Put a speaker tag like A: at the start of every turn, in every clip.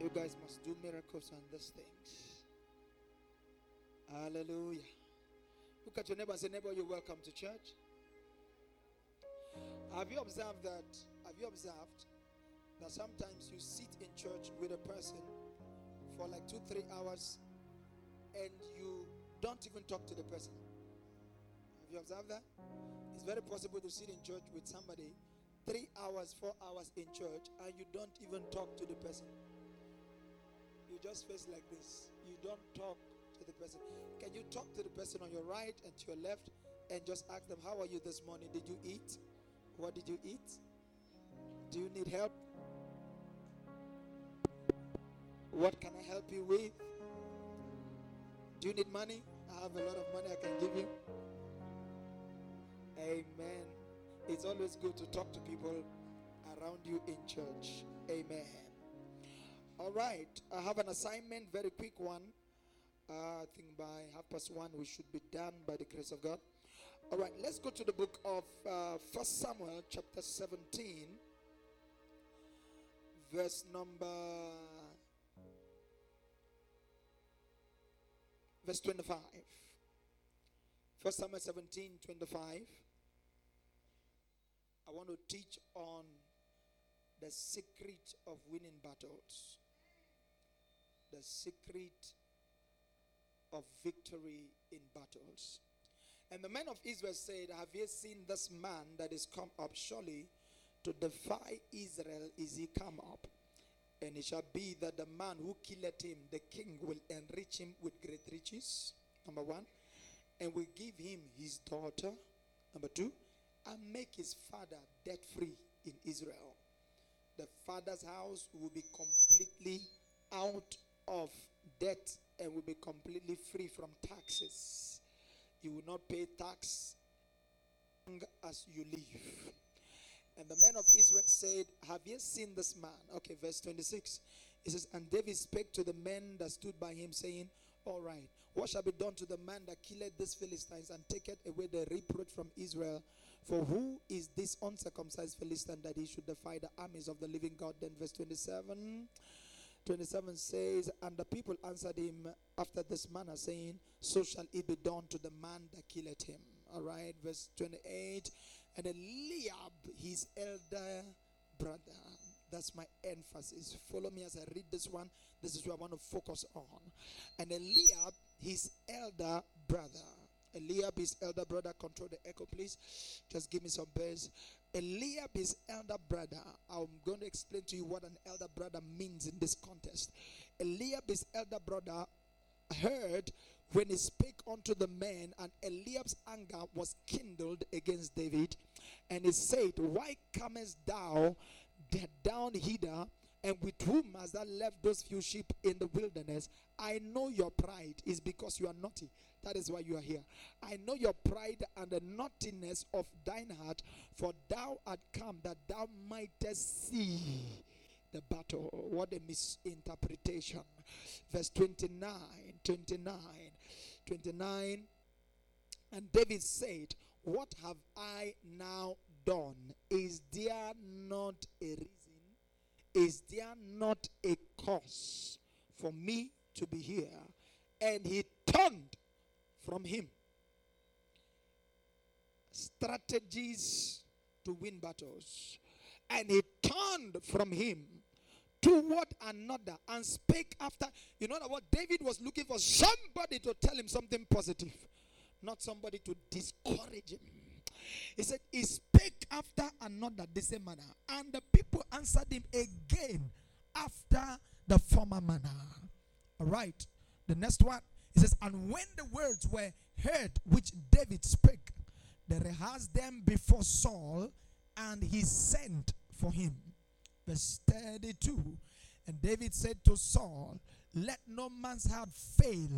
A: You guys must do miracles on these things. Hallelujah. Look at your neighbor and say, Neighbor, you're welcome to church. Have you observed that? Have you observed that sometimes you sit in church with a person for like two, three hours and you don't even talk to the person? Have you observed that? It's very possible to sit in church with somebody three hours, four hours in church and you don't even talk to the person. Just face like this. You don't talk to the person. Can you talk to the person on your right and to your left and just ask them, How are you this morning? Did you eat? What did you eat? Do you need help? What can I help you with? Do you need money? I have a lot of money I can give you. Amen. It's always good to talk to people around you in church. Amen. All right. I have an assignment, very quick one. Uh, I think by half past one we should be done by the grace of God. All right, let's go to the book of uh, First Samuel, chapter 17, verse number verse 25. First Samuel 17, 25. I want to teach on the secret of winning battles. The secret of victory in battles. And the men of Israel said, Have you seen this man that is come up? Surely to defy Israel is he come up. And it shall be that the man who killeth him, the king will enrich him with great riches. Number one. And will give him his daughter. Number two. And make his father debt free in Israel. The father's house will be completely out of debt and will be completely free from taxes. You will not pay tax as you live. And the men of Israel said, Have you seen this man? Okay, verse 26. It says, And David spake to the men that stood by him, saying, All right, what shall be done to the man that killeth these Philistines and taketh away the reproach from Israel? For who is this uncircumcised Philistine that he should defy the armies of the living God? Then verse 27. 27 says, And the people answered him after this manner, saying, So shall it be done to the man that killeth him. All right, verse 28. And Eliab, his elder brother, that's my emphasis. Follow me as I read this one. This is what I want to focus on. And Eliab, his elder brother, Eliab, his elder brother, control the echo, please. Just give me some bass. Eliab, his elder brother. I'm going to explain to you what an elder brother means in this context. Eliab, his elder brother, heard when he spake unto the men, and Eliab's anger was kindled against David. And he said, Why comest thou down hither? And with whom hast thou left those few sheep in the wilderness? I know your pride is because you are naughty. That is why you are here. I know your pride and the naughtiness of thine heart, for thou art come that thou mightest see the battle. What a misinterpretation. Verse 29, 29, 29. And David said, What have I now done? Is there not a reason? Is there not a cause for me to be here? And he turned from him. Strategies to win battles. And he turned from him toward another and spake after. You know what? David was looking for somebody to tell him something positive, not somebody to discourage him. He said, He spake after another the same manner, and the people answered him again after the former manner. All right. The next one, he says, And when the words were heard which David spake, they rehearsed them before Saul, and he sent for him. Verse 32. And David said to Saul, Let no man's heart fail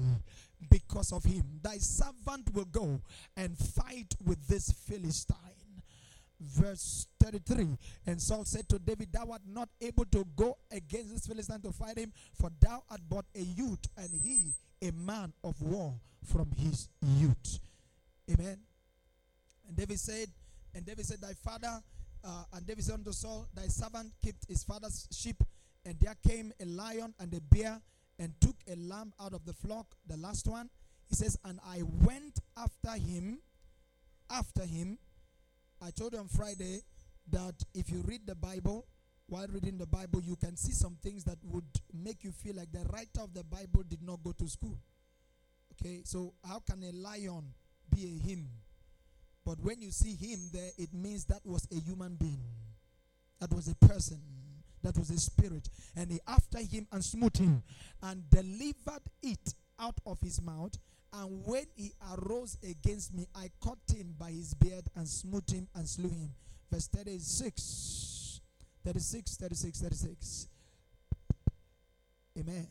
A: because of him. Thy servant will go and fight with this Philistine. Verse 33. And Saul said to David, Thou art not able to go against this Philistine to fight him, for thou art but a youth, and he a man of war from his youth. Amen. And David said, and David said, Thy father, uh, and David said unto Saul, Thy servant kept his father's sheep, and there came a lion and a bear and took a lamb out of the flock, the last one. He says, And I went after him, after him. I told you on Friday that if you read the Bible, while reading the Bible, you can see some things that would make you feel like the writer of the Bible did not go to school. Okay, so how can a lion be a him? But when you see him there, it means that was a human being, that was a person, that was a spirit. And he after him and smote him and delivered it out of his mouth. And when he arose against me, I caught him by his beard and smote him and slew him. Verse 36. 36, 36, 36. Amen.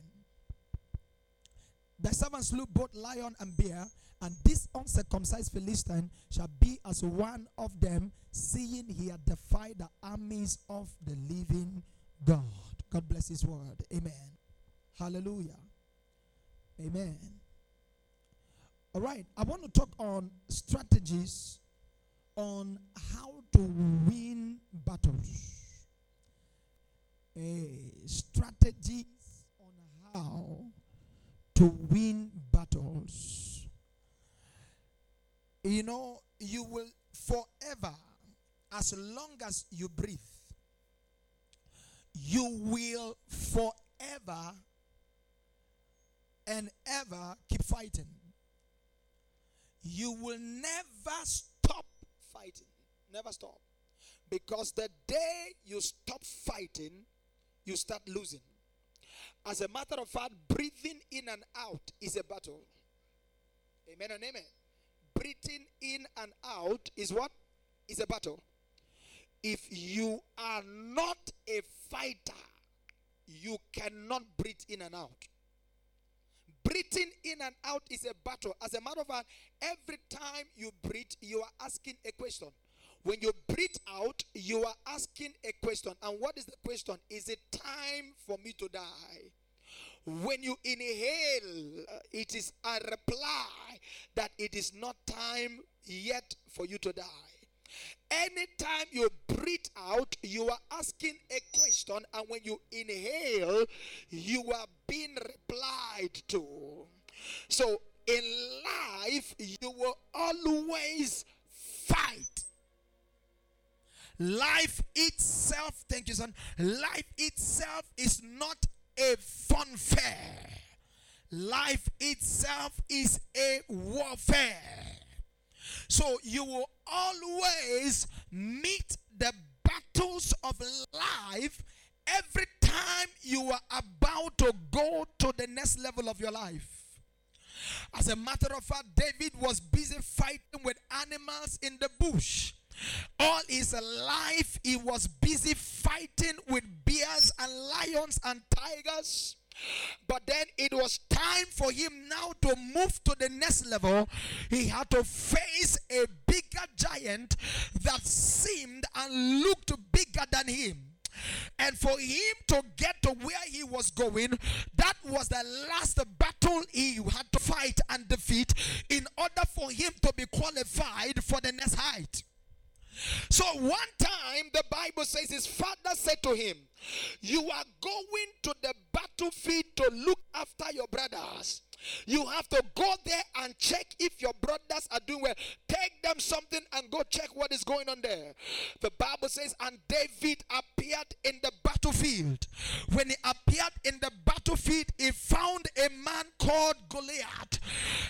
A: The servant slew both lion and bear, and this uncircumcised Philistine shall be as one of them, seeing he had defied the armies of the living God. God bless his word. Amen. Hallelujah. Amen. All right. I want to talk on strategies on how to win battles. A strategies on how to win battles. You know, you will forever, as long as you breathe, you will forever and ever keep fighting. You will never stop fighting. Never stop. Because the day you stop fighting, you start losing. As a matter of fact, breathing in and out is a battle. Amen and amen. Breathing in and out is what? Is a battle. If you are not a fighter, you cannot breathe in and out. Breathing in and out is a battle. As a matter of fact, every time you breathe, you are asking a question. When you breathe out, you are asking a question. And what is the question? Is it time for me to die? When you inhale, uh, it is a reply that it is not time yet for you to die. Anytime you breathe out, you are asking a question, and when you inhale, you are being replied to. So in life, you will always fight. Life itself, thank you, son. Life itself is not a fun fair. Life itself is a warfare. So you will always meet the battles of life every time you are about to go to the next level of your life. As a matter of fact, David was busy fighting with animals in the bush. All his life, he was busy fighting with bears and lions and tigers. But then it was time for him now to move to the next level. He had to face a bigger giant that seemed and looked bigger than him. And for him to get to where he was going, that was the last battle he had to fight and defeat in order for him to be qualified for the next height. So one time the Bible says his father said to him, You are going to the battlefield to look after your brothers. You have to go there and check if your brothers are doing well. Take them something and go check what is going on there. The Bible says, and David appeared in the battlefield. When he appeared in the battlefield, he found a man called Goliath.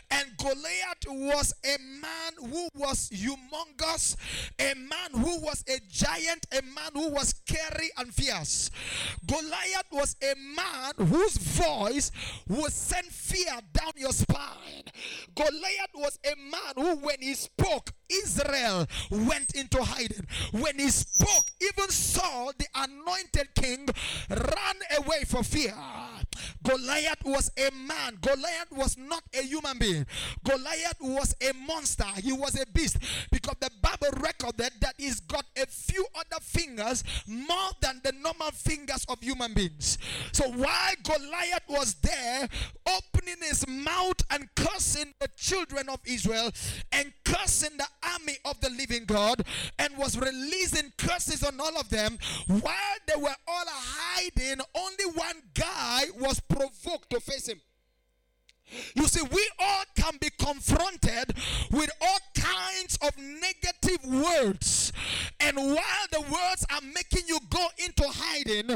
A: And Goliath was a man who was humongous, a man who was a giant, a man who was scary and fierce. Goliath was a man whose voice would send fear down your spine. Goliath was a man who, when he spoke, Israel went into hiding. When he spoke, even Saul, the anointed king, ran away for fear. Goliath was a man. Goliath was not a human being. Goliath was a monster. He was a beast because the Bible recorded that he's got a few other fingers more than the normal fingers of human beings. So while Goliath was there, opening his mouth and cursing the children of Israel and cursing the army of the living God and was releasing curses on all of them while they were all hiding only provoked to face him. You see, we all can be confronted with all kinds of negative words. And while the words are making you go into hiding,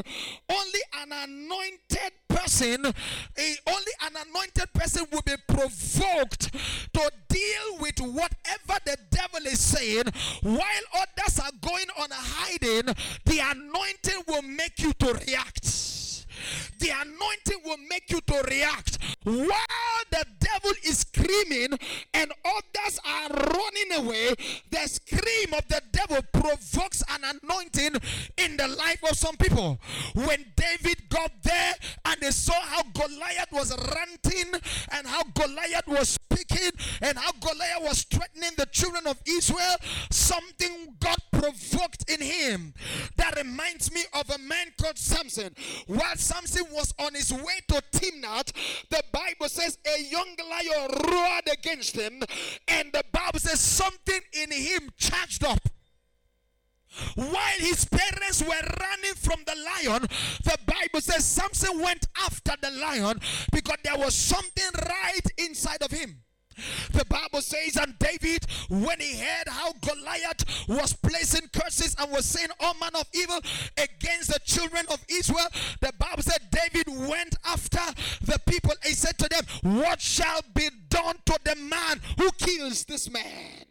A: only an anointed person, a, only an anointed person will be provoked to deal with whatever the devil is saying. While others are going on hiding, the anointing will make you to react the anointing will make you to react. While the devil is screaming and others are running away, the scream of the devil provokes an anointing in the life of some people. When David got there and they saw how Goliath was ranting and how Goliath was speaking and how Goliath was threatening the children of Israel, something got provoked in him. That reminds me of a man called Samson. While Samson was on his way to Timnath, the Bible says a young lion roared against him, and the Bible says something in him charged up. While his parents were running from the lion, the Bible says Samson went after the lion because there was something right inside of him. The Bible says, and David, when he heard how Goliath was placing curses and was saying all manner of evil against the children of Israel, the Bible said David went after the people. He said to them, What shall be done to the man who kills this man?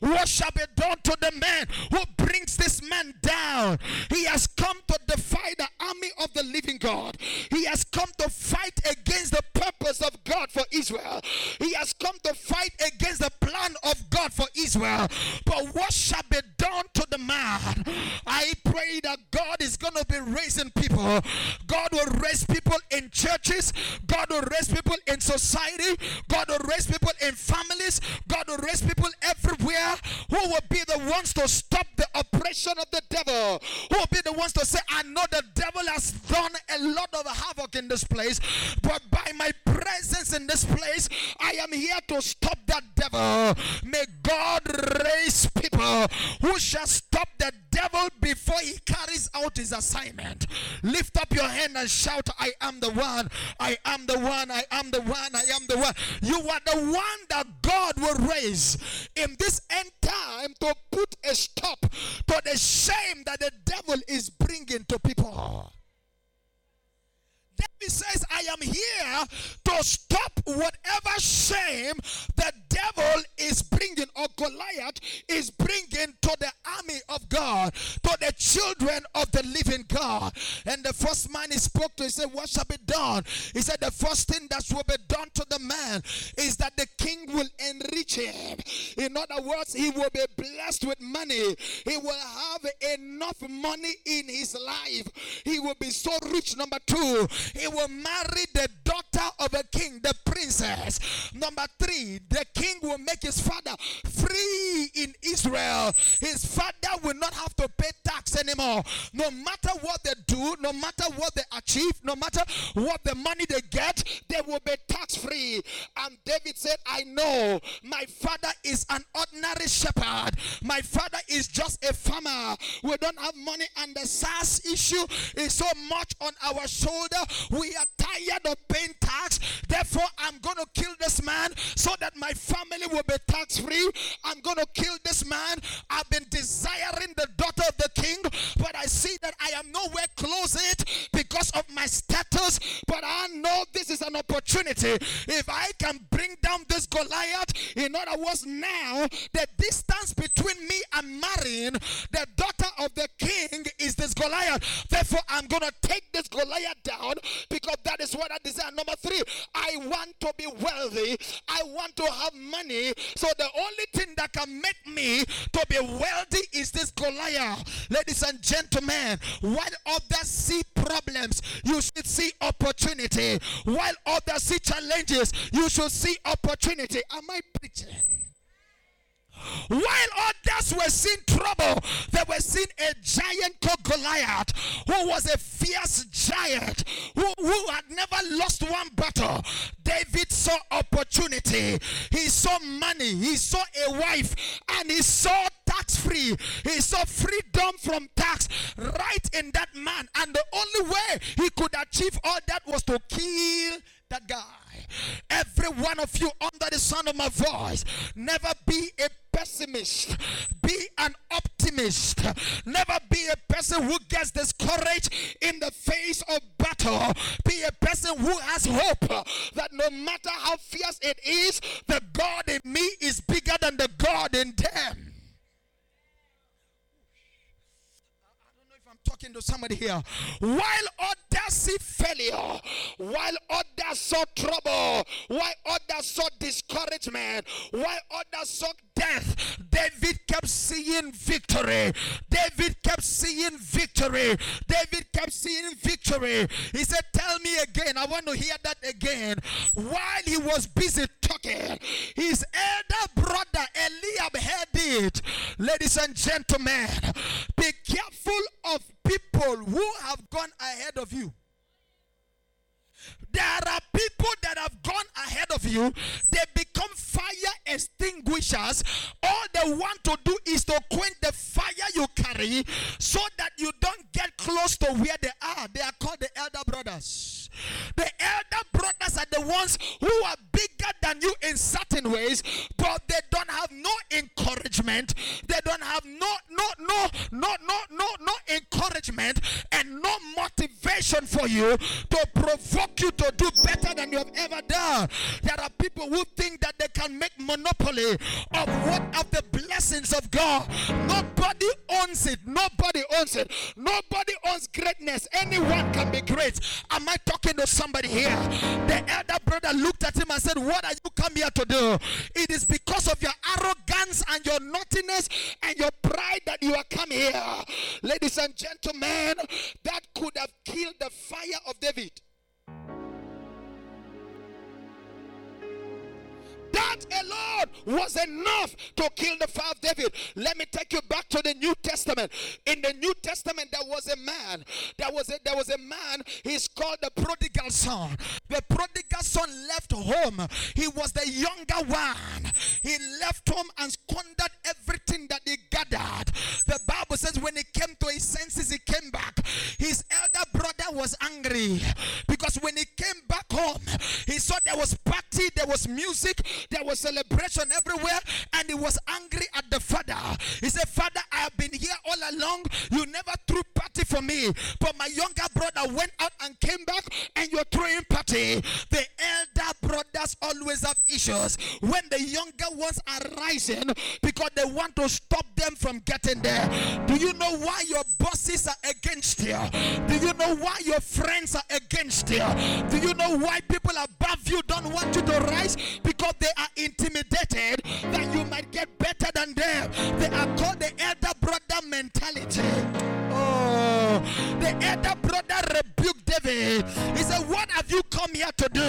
A: What shall be done to the man who brings this man down? He has come to defy the army of the living God. He has come to fight against the purpose of God for Israel. He has come to fight against the plan of God for Israel. But what shall be done to the man? I pray that God is going to be raising people. God will raise people in churches. God will raise people in society. God will raise people in families. God will raise people everywhere everywhere who will be the ones to stop the oppression of the devil, who will be the ones to say, I know the devil has done a lot of havoc in this place, but by my presence in this place, I am here to stop that devil. May God raise people who shall stop the devil before he carries out his assignment. Lift up your hand and shout, I am the one, I am the one, I am the one, I am the one. You are the one that God will raise in this end time to put a stop to the shame that the devil is bringing to people. Ah. David says, I am here to stop whatever shame the devil is bringing, or Goliath is bringing to the army of God, to the children of the living God. And the first man he spoke to, he said, What shall be done? He said, The first thing that will be done to the man is that the king will enrich him. In other words, he will be blessed with money. He will have enough money in his life. He will be so rich. Number two, he will marry the daughter of a king, the princess. Number three, the king will make his father free in Israel. His father will not have to pay tax anymore. No matter what they do, no matter what they achieve, no matter what the money they get, they will be tax free. And David said, I know my father is an ordinary shepherd. My father is just a farmer. We don't have money, and the SARS issue is so much on our shoulder. We are tired of paying tax. Therefore, I'm going to kill this man so that my family will be tax free. I'm going to kill this man. I've been desiring the daughter of the king, but I see that I am nowhere close it because of my status. But I know this is an opportunity. If I can bring down this Goliath, in other words, now the distance between me and marrying the daughter of the king is this Goliath. Therefore, I'm going to take this Goliath down because that is what I desire. Number three, I want to be wealthy. I want to have money. So the only thing that can make me to be wealthy is this Goliath. Ladies and gentlemen, while others see problems, you should see opportunity. While others see challenges, you should see opportunity. Am I preaching? While others were seeing trouble, they were seeing a giant called Goliath, who was a fierce giant, who, who had never lost one battle. David saw opportunity, he saw money, he saw a wife, and he saw tax free. He saw freedom from tax right in that man. And the only way he could achieve all that was to kill that guy. Every one of you under the sound of my voice, never be a pessimist, be an optimist. Never be a person who gets discouraged in the face of battle. Be a person who has hope that no matter how fierce it is, the God in me is bigger than the God in them. Talking to somebody here. While others see failure, while others saw trouble, while others saw discouragement, while others saw death, David kept seeing victory. David kept seeing victory. David kept seeing victory. He said, Tell me again. I want to hear that again. While he was busy talking, his elder brother Eliab heard it. Ladies and gentlemen, be careful of people who have gone ahead of you. There are people that have gone ahead of you. They become fire extinguishers. All they want to do is to quench the fire you carry so that you don't get close to where they are. They are called the elder brothers. The elder brothers are the ones who are bigger than you in certain ways, but they don't have no encouragement. They don't have no, no, no, no, no, no, no encouragement and no motivation for you to provoke you to do better than you have ever done. There are people who think that they can make monopoly of what of the blessings of God. Nobody owns it. Nobody owns it. Nobody owns greatness. Anyone can be great. Am I talking to somebody here? The elder brother looked at him and said, What are you come here to do? It is because of your arrogance and your naughtiness and your pride that you are come here. Ladies and gentlemen, that could have killed the fire of David. That alone was enough to kill the of David. Let me take you back to the New Testament. In the New Testament, there was a man. There was a, there was a man. He's called the prodigal son. The prodigal son left home. He was the younger one. He left home and squandered everything that he gathered. The Bible says when he came to his senses, he came back. His elder brother was angry because when he came back home, he saw there was party, there was music, there was celebration everywhere, and he was angry at the father. He said, Father, I have been here all along. You never threw party for me. But my younger brother went out and came back, and you're throwing party. The elder brothers always have issues when the younger ones are rising because they want to stop them from getting there. Do you know why your bosses are against you? Do you know why your friends are against you? Do you know why people above you don't want you to rise? Because they are intimidated that you might get better than them. They are called the elder brother mentality. Oh, the elder brother rebuked David. He said, have you come here to do?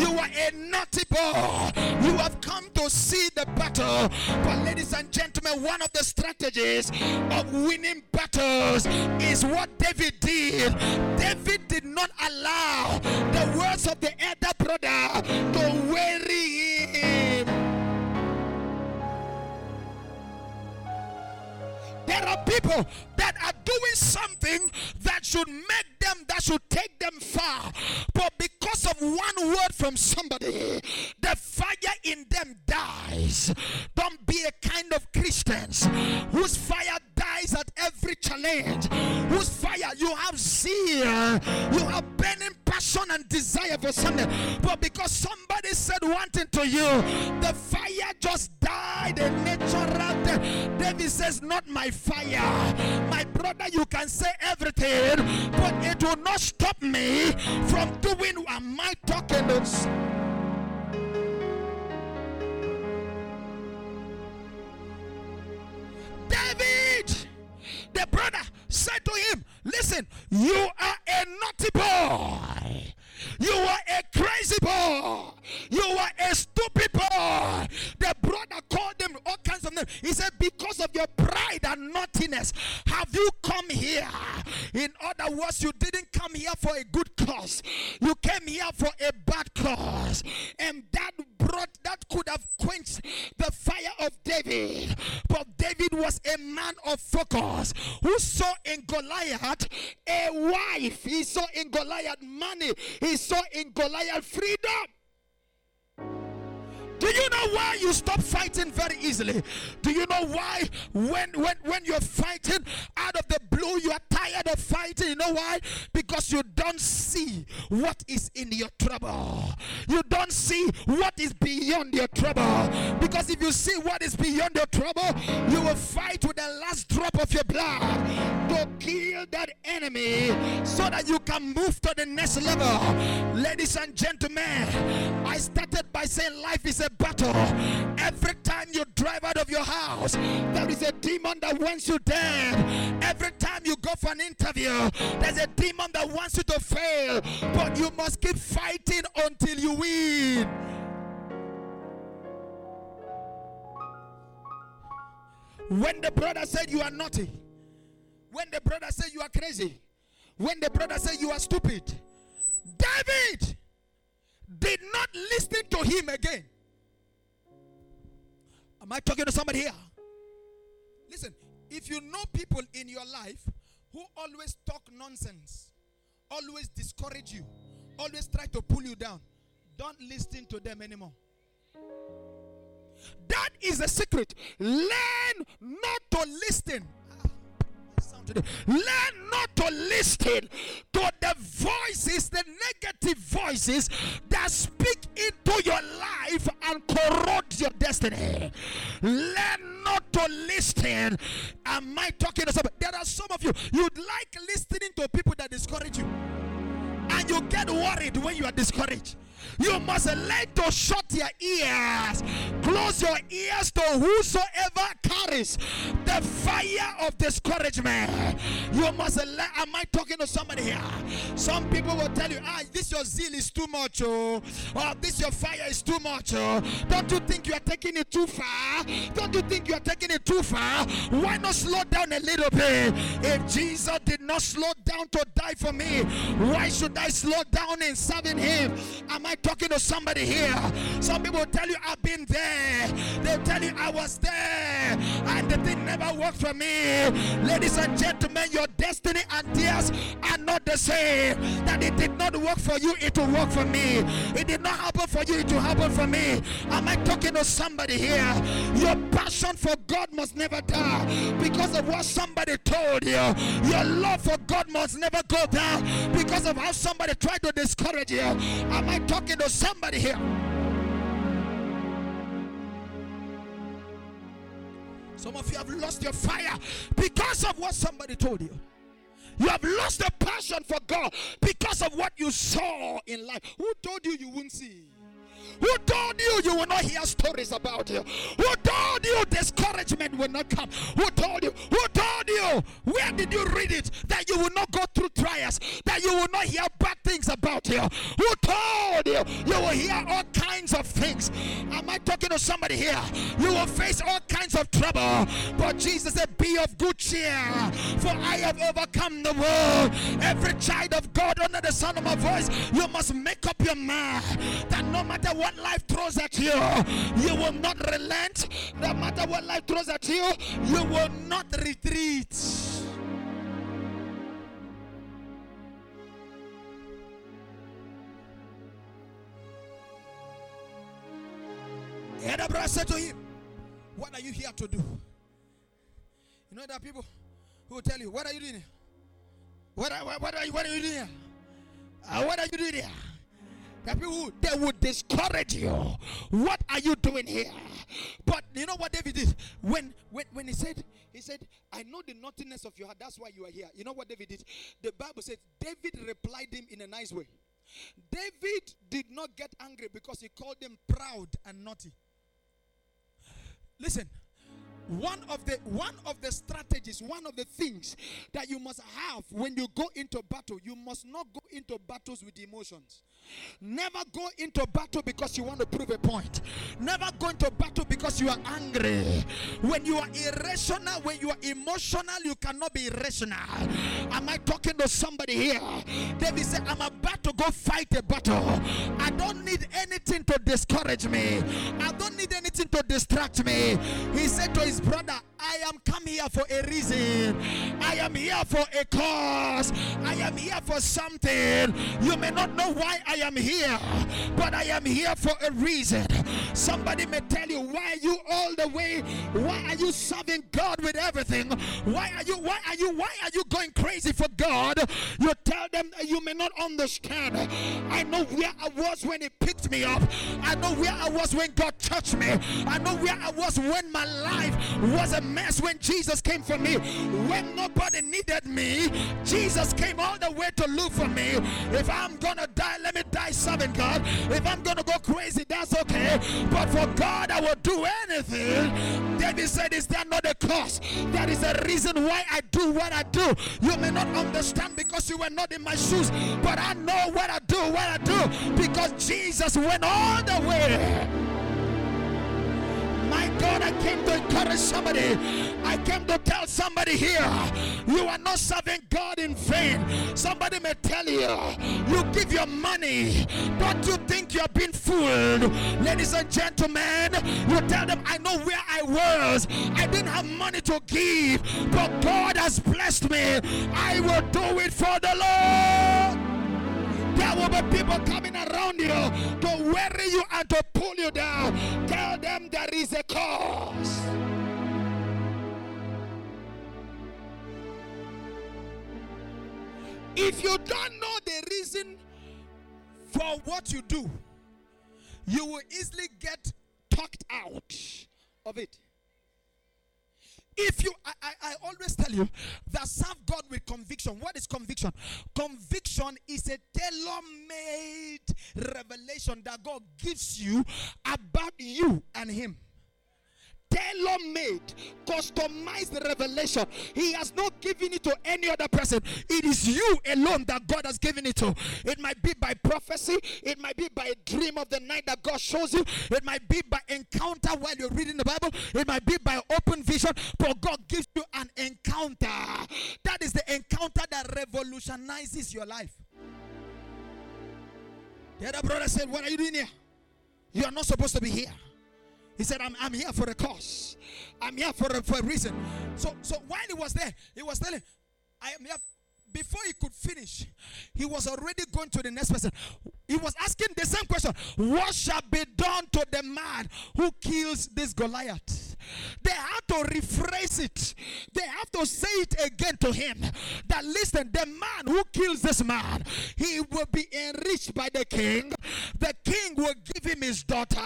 A: You are a naughty boy. You have come to see the battle. But, ladies and gentlemen, one of the strategies of winning battles is what David did. David did not allow the words of the elder brother to weary him. There are people that are doing something that should make them, that should take them far. But because of one word from somebody, the fire in them dies. Don't be a kind of Christians whose fire dies at every challenge, whose fire you have zeal, you have burning passion and desire for something. But because somebody said one thing to you, the fire just died a natural death. David says, Not my fire. My brother, you can say everything, but it will not stop me from doing. Am I talking? David, the brother said to him, Listen, you are a naughty boy. You are a crazy boy. You are a stupid boy. The brother called him all kinds of names. He said, Because of your pride and naughtiness, have you come here? In other words, you didn't come here for a good cause, you came here for a bad cause. And that brought, that could have quenched the fire of David. But David was a man of focus who saw in Goliath a wife, he saw in Goliath money, he saw in Goliath freedom. Do you know why you stop fighting very easily? Do you know why when when when you're fighting out of the blue you are tired of fighting? You know why? Because you don't see what is in your trouble. You don't see what is beyond your trouble. Because if you see what is beyond your trouble, you will fight with the last drop of your blood to kill that enemy so that you can move to the next level. Ladies and gentlemen, I started by saying life is a battle. Every time you drive out of your house, there is a demon that wants you dead. Every time you go for an interview, there's a demon that wants you to fail. But you must keep fighting until you win. When the brother said you are naughty, when the brother said you are crazy, when the brother said you are stupid, David did not listen to him again. Am I talking to somebody here? Listen, if you know people in your life who always talk nonsense, always discourage you, always try to pull you down, don't listen to them anymore. That is the secret. Learn not to listen Learn not to listen to the voices, the negative voices that speak into your life and corrode your destiny. Learn not to listen. Am I talking to somebody? There are some of you, you'd like listening to people that discourage you. And you get worried when you are discouraged. You must learn to shut your ears. Close your ears to whosoever carries the fire of discouragement. You must learn. Am I talking to somebody here? Some people will tell you, ah, this your zeal is too much, oh, or this your fire is too much, oh. Don't you think you are taking it too far? Don't you think you are taking it too far? Why not slow down a little bit? If Jesus did not slow down to die for me, why should I slow down in serving Him? Am I talking to somebody here? Some people tell you I've been there. They'll tell you I was there, and the thing never worked for me. Ladies and gentlemen, your destiny and theirs are not the same. That it did not work for you, it will work for me. It did not happen for you, it will happen for me. Am I talking to somebody here? Your passion for God must never die because of what somebody told you. Your love for God must never go down because of how somebody tried to discourage you. Am I talking to somebody here? Some of you have lost your fire because of what somebody told you. You have lost the passion for God because of what you saw in life. Who told you you wouldn't see? Who told you you will not hear stories about you? Who told you discouragement will not come? Who told you? Who told you? Where did you read it? That you will not go through trials, that you will not hear bad things about you. Who told you? You will hear all kinds of things. Am I talking to somebody here? You will face all kinds of trouble. But Jesus said, Be of good cheer, for I have overcome the world. Every child of God under the sound of my voice, you must make up your mind that no matter what life throws at you, you will not relent. No matter what life throws at you, you will not retreat. And the brother said to him, What are you here to do? You know, there are people who will tell you, What are you doing? What are, what are, what are you doing here? Uh, what are you doing here? People they would discourage you. What are you doing here? But you know what David did? When, when when he said, he said, I know the naughtiness of your heart, that's why you are here. You know what David did? The Bible says David replied him in a nice way. David did not get angry because he called him proud and naughty. Listen, one of the one of the strategies one of the things that you must have when you go into battle you must not go into battles with emotions never go into battle because you want to prove a point. Never go into battle because you are angry. When you are irrational when you are emotional you cannot be irrational. Am i talking to somebody here? David said i'm about to go fight a battle. I don't need anything to discourage me. I don't need anything to distract me. He said to his brother, I am come here for a reason. I am here for a cause. I am here for something. You may not know why I am here, but I am here for a reason. Somebody may tell you, why you all the way? Why are you serving God with everything? Why are you, why are you, why are you going crazy for God? You tell them you may not understand. I know where I was when He picked me up. I know where I was when God touched me. I know where I was when my life was a mess when Jesus came for me. When nobody needed me, Jesus came all the way to look for me. If I'm gonna die, let me die serving God. If I'm gonna go crazy, that's okay. But for God, I will do anything. David said, Is there not a cause? That is the reason why I do what I do. You may not understand because you were not in my shoes, but I know what I do, what I do, because Jesus went all the way. My God, I came to encourage somebody. I came to tell somebody here you are not serving God in vain. Somebody may tell you, you give your money. Don't you think you're being fooled? Ladies and gentlemen, you tell them, I know where I was. I didn't have money to give, but God has blessed me. I will do it for the Lord. There will be people coming around you to worry you and to pull you down. Tell them there is a cause. If you don't know the reason for what you do, you will easily get talked out of it. If you, I, I, I, always tell you that serve God with conviction. What is conviction? Conviction is a tailor made revelation that God gives you about you and Him tailor made, customized revelation. He has not given it to any other person. It is you alone that God has given it to. It might be by prophecy, it might be by a dream of the night that God shows you, it might be by encounter while you're reading the Bible, it might be by open vision, but God gives you an encounter. That is the encounter that revolutionizes your life. The other brother said, What are you doing here? You are not supposed to be here. He said, I'm, I'm here for a cause. I'm here for a, for a reason. So, so while he was there, he was telling, I am here. Before he could finish, he was already going to the next person. He was asking the same question What shall be done to the man who kills this Goliath? They have to rephrase it. They have to say it again to him. That listen, the man who kills this man, he will be enriched by the king. The king will give him his daughter,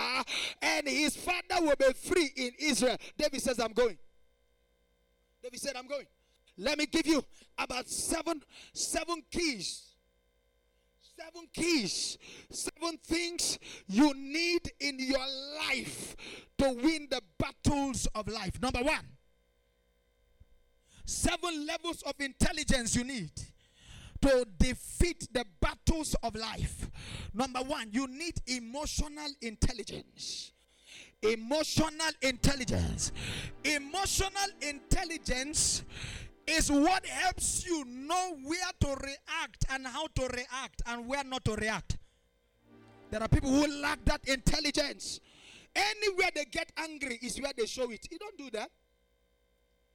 A: and his father will be free in Israel. David says, I'm going. David said, I'm going. Let me give you about seven, seven keys seven keys, seven things you need in your life to win the battles of life. Number one, seven levels of intelligence you need to defeat the battles of life. Number one, you need emotional intelligence. Emotional intelligence. Emotional intelligence is what helps you know where to react and how to react and where not to react. There are people who lack that intelligence. Anywhere they get angry is where they show it. You don't do that.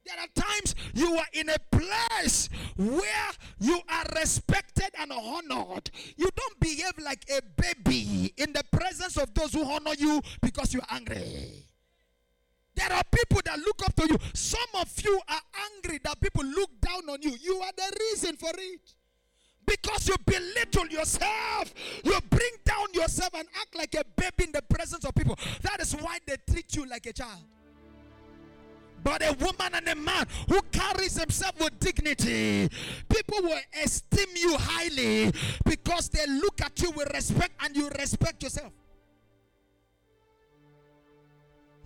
A: There are times you are in a place where you are respected and honored. You don't behave like a baby in the presence of those who honor you because you're angry. There are people that look up to you. Some of you are angry that people look down on you. You are the reason for it. Because you belittle yourself, you bring down yourself and act like a baby in the presence of people. That is why they treat you like a child. But a woman and a man who carries himself with dignity, people will esteem you highly because they look at you with respect and you respect yourself.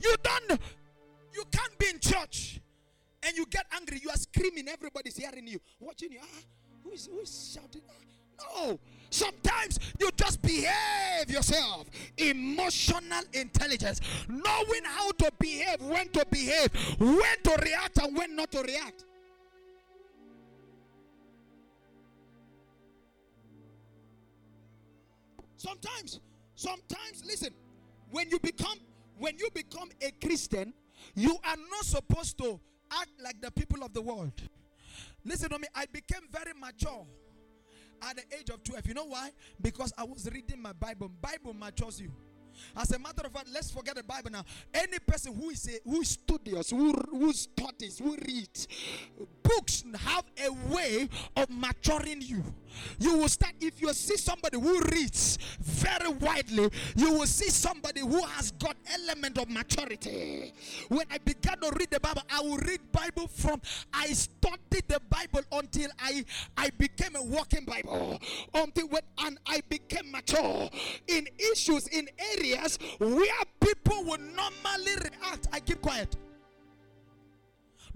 A: You don't You can't be in church and you get angry. You are screaming. Everybody's hearing you, watching you. Ah, who is who is shouting? Ah, no. Sometimes you just behave yourself. Emotional intelligence. Knowing how to behave, when to behave, when to react, and when not to react. Sometimes, sometimes, listen, when you become when you become a Christian, you are not supposed to act like the people of the world. Listen to me, I became very mature at the age of 12. You know why? Because I was reading my Bible. Bible matures you. As a matter of fact, let's forget the Bible now. Any person who is a, who is studious, who, who studies, who reads, books have a way of maturing you. You will start, if you see somebody who reads very widely, you will see somebody who has got element of maturity. When I began to read the Bible, I will read Bible from, I studied the Bible until I, I became a walking Bible. Until when, and I became mature in issues, in areas where people would normally react. I keep quiet.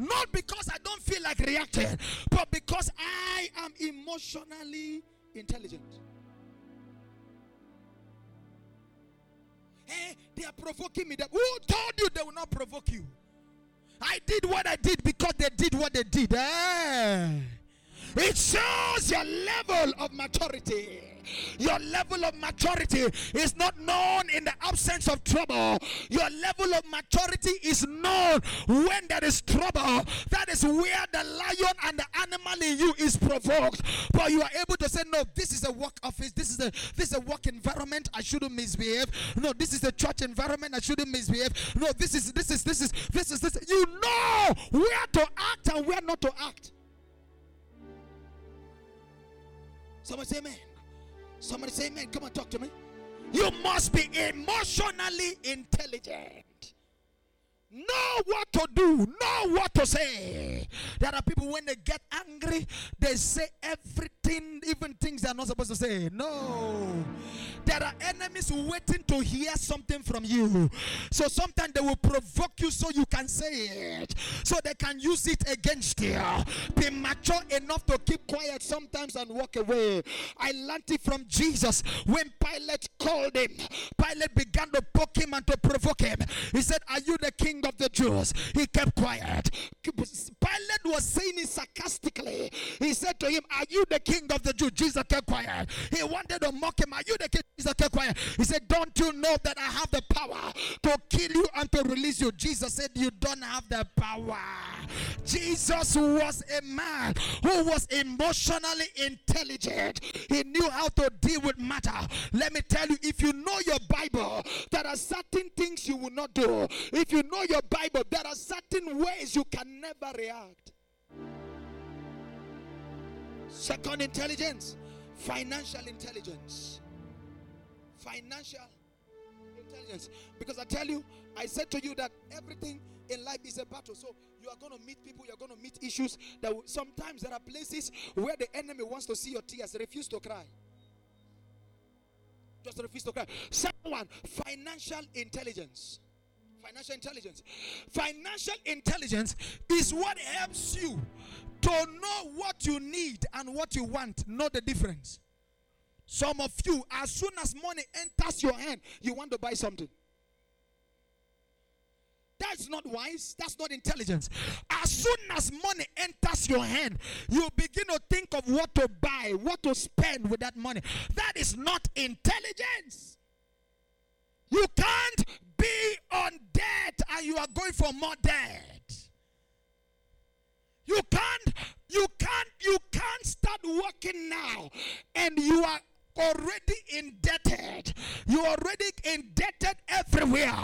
A: Not because I don't feel like reacting, but because I am emotionally intelligent. Hey, they are provoking me. Who told you they will not provoke you? I did what I did because they did what they did. Eh? It shows your level of maturity. Your level of maturity is not known in the absence of trouble. Your level of maturity is known when there is trouble. That is where the lion and the animal in you is provoked. But you are able to say, No, this is a work office, this is a this is a work environment, I shouldn't misbehave. No, this is a church environment, I shouldn't misbehave. No, this is this is this is this is this. You know where to act and where not to act. Someone say amen. Somebody say amen. Come on, talk to me. You must be emotionally intelligent. Know what to do, know what to say. There are people when they get angry, they say everything, even things they're not supposed to say. No. There are enemies waiting to hear something from you. So sometimes they will provoke you so you can say it. So they can use it against you. Be mature enough to keep quiet sometimes and walk away. I learned it from Jesus when Pilate called him. Pilate began to poke him and to provoke him. He said, Are you the king of the Jews? He kept quiet. Pilate was saying it sarcastically. He said to him, Are you the king of the Jews? Jesus kept quiet. He wanted to mock him. Are you the king? Jesus kept quiet. He said, Don't you know that I have the power to kill you and to release you? Jesus said, You don't have the power. Jesus was a man who was emotionally intelligent. He knew how to deal with matter. Let me tell you, if you know your Bible, there are certain things you will not do. If you know your Bible, there are certain ways you can never react. Second intelligence, financial intelligence. Financial intelligence. Because I tell you, I said to you that everything in life is a battle. So you are going to meet people, you are going to meet issues that sometimes there are places where the enemy wants to see your tears, refuse to cry. Just refuse to cry. Second one, financial intelligence. Financial intelligence. Financial intelligence is what helps you to know what you need and what you want. Know the difference. Some of you, as soon as money enters your hand, you want to buy something. That's not wise. That's not intelligence. As soon as money enters your hand, you begin to think of what to buy, what to spend with that money. That is not intelligence. You can't be on debt and you are going for more debt. You can't, you can't, you can't start working now and you are already indebted. You already indebted everywhere.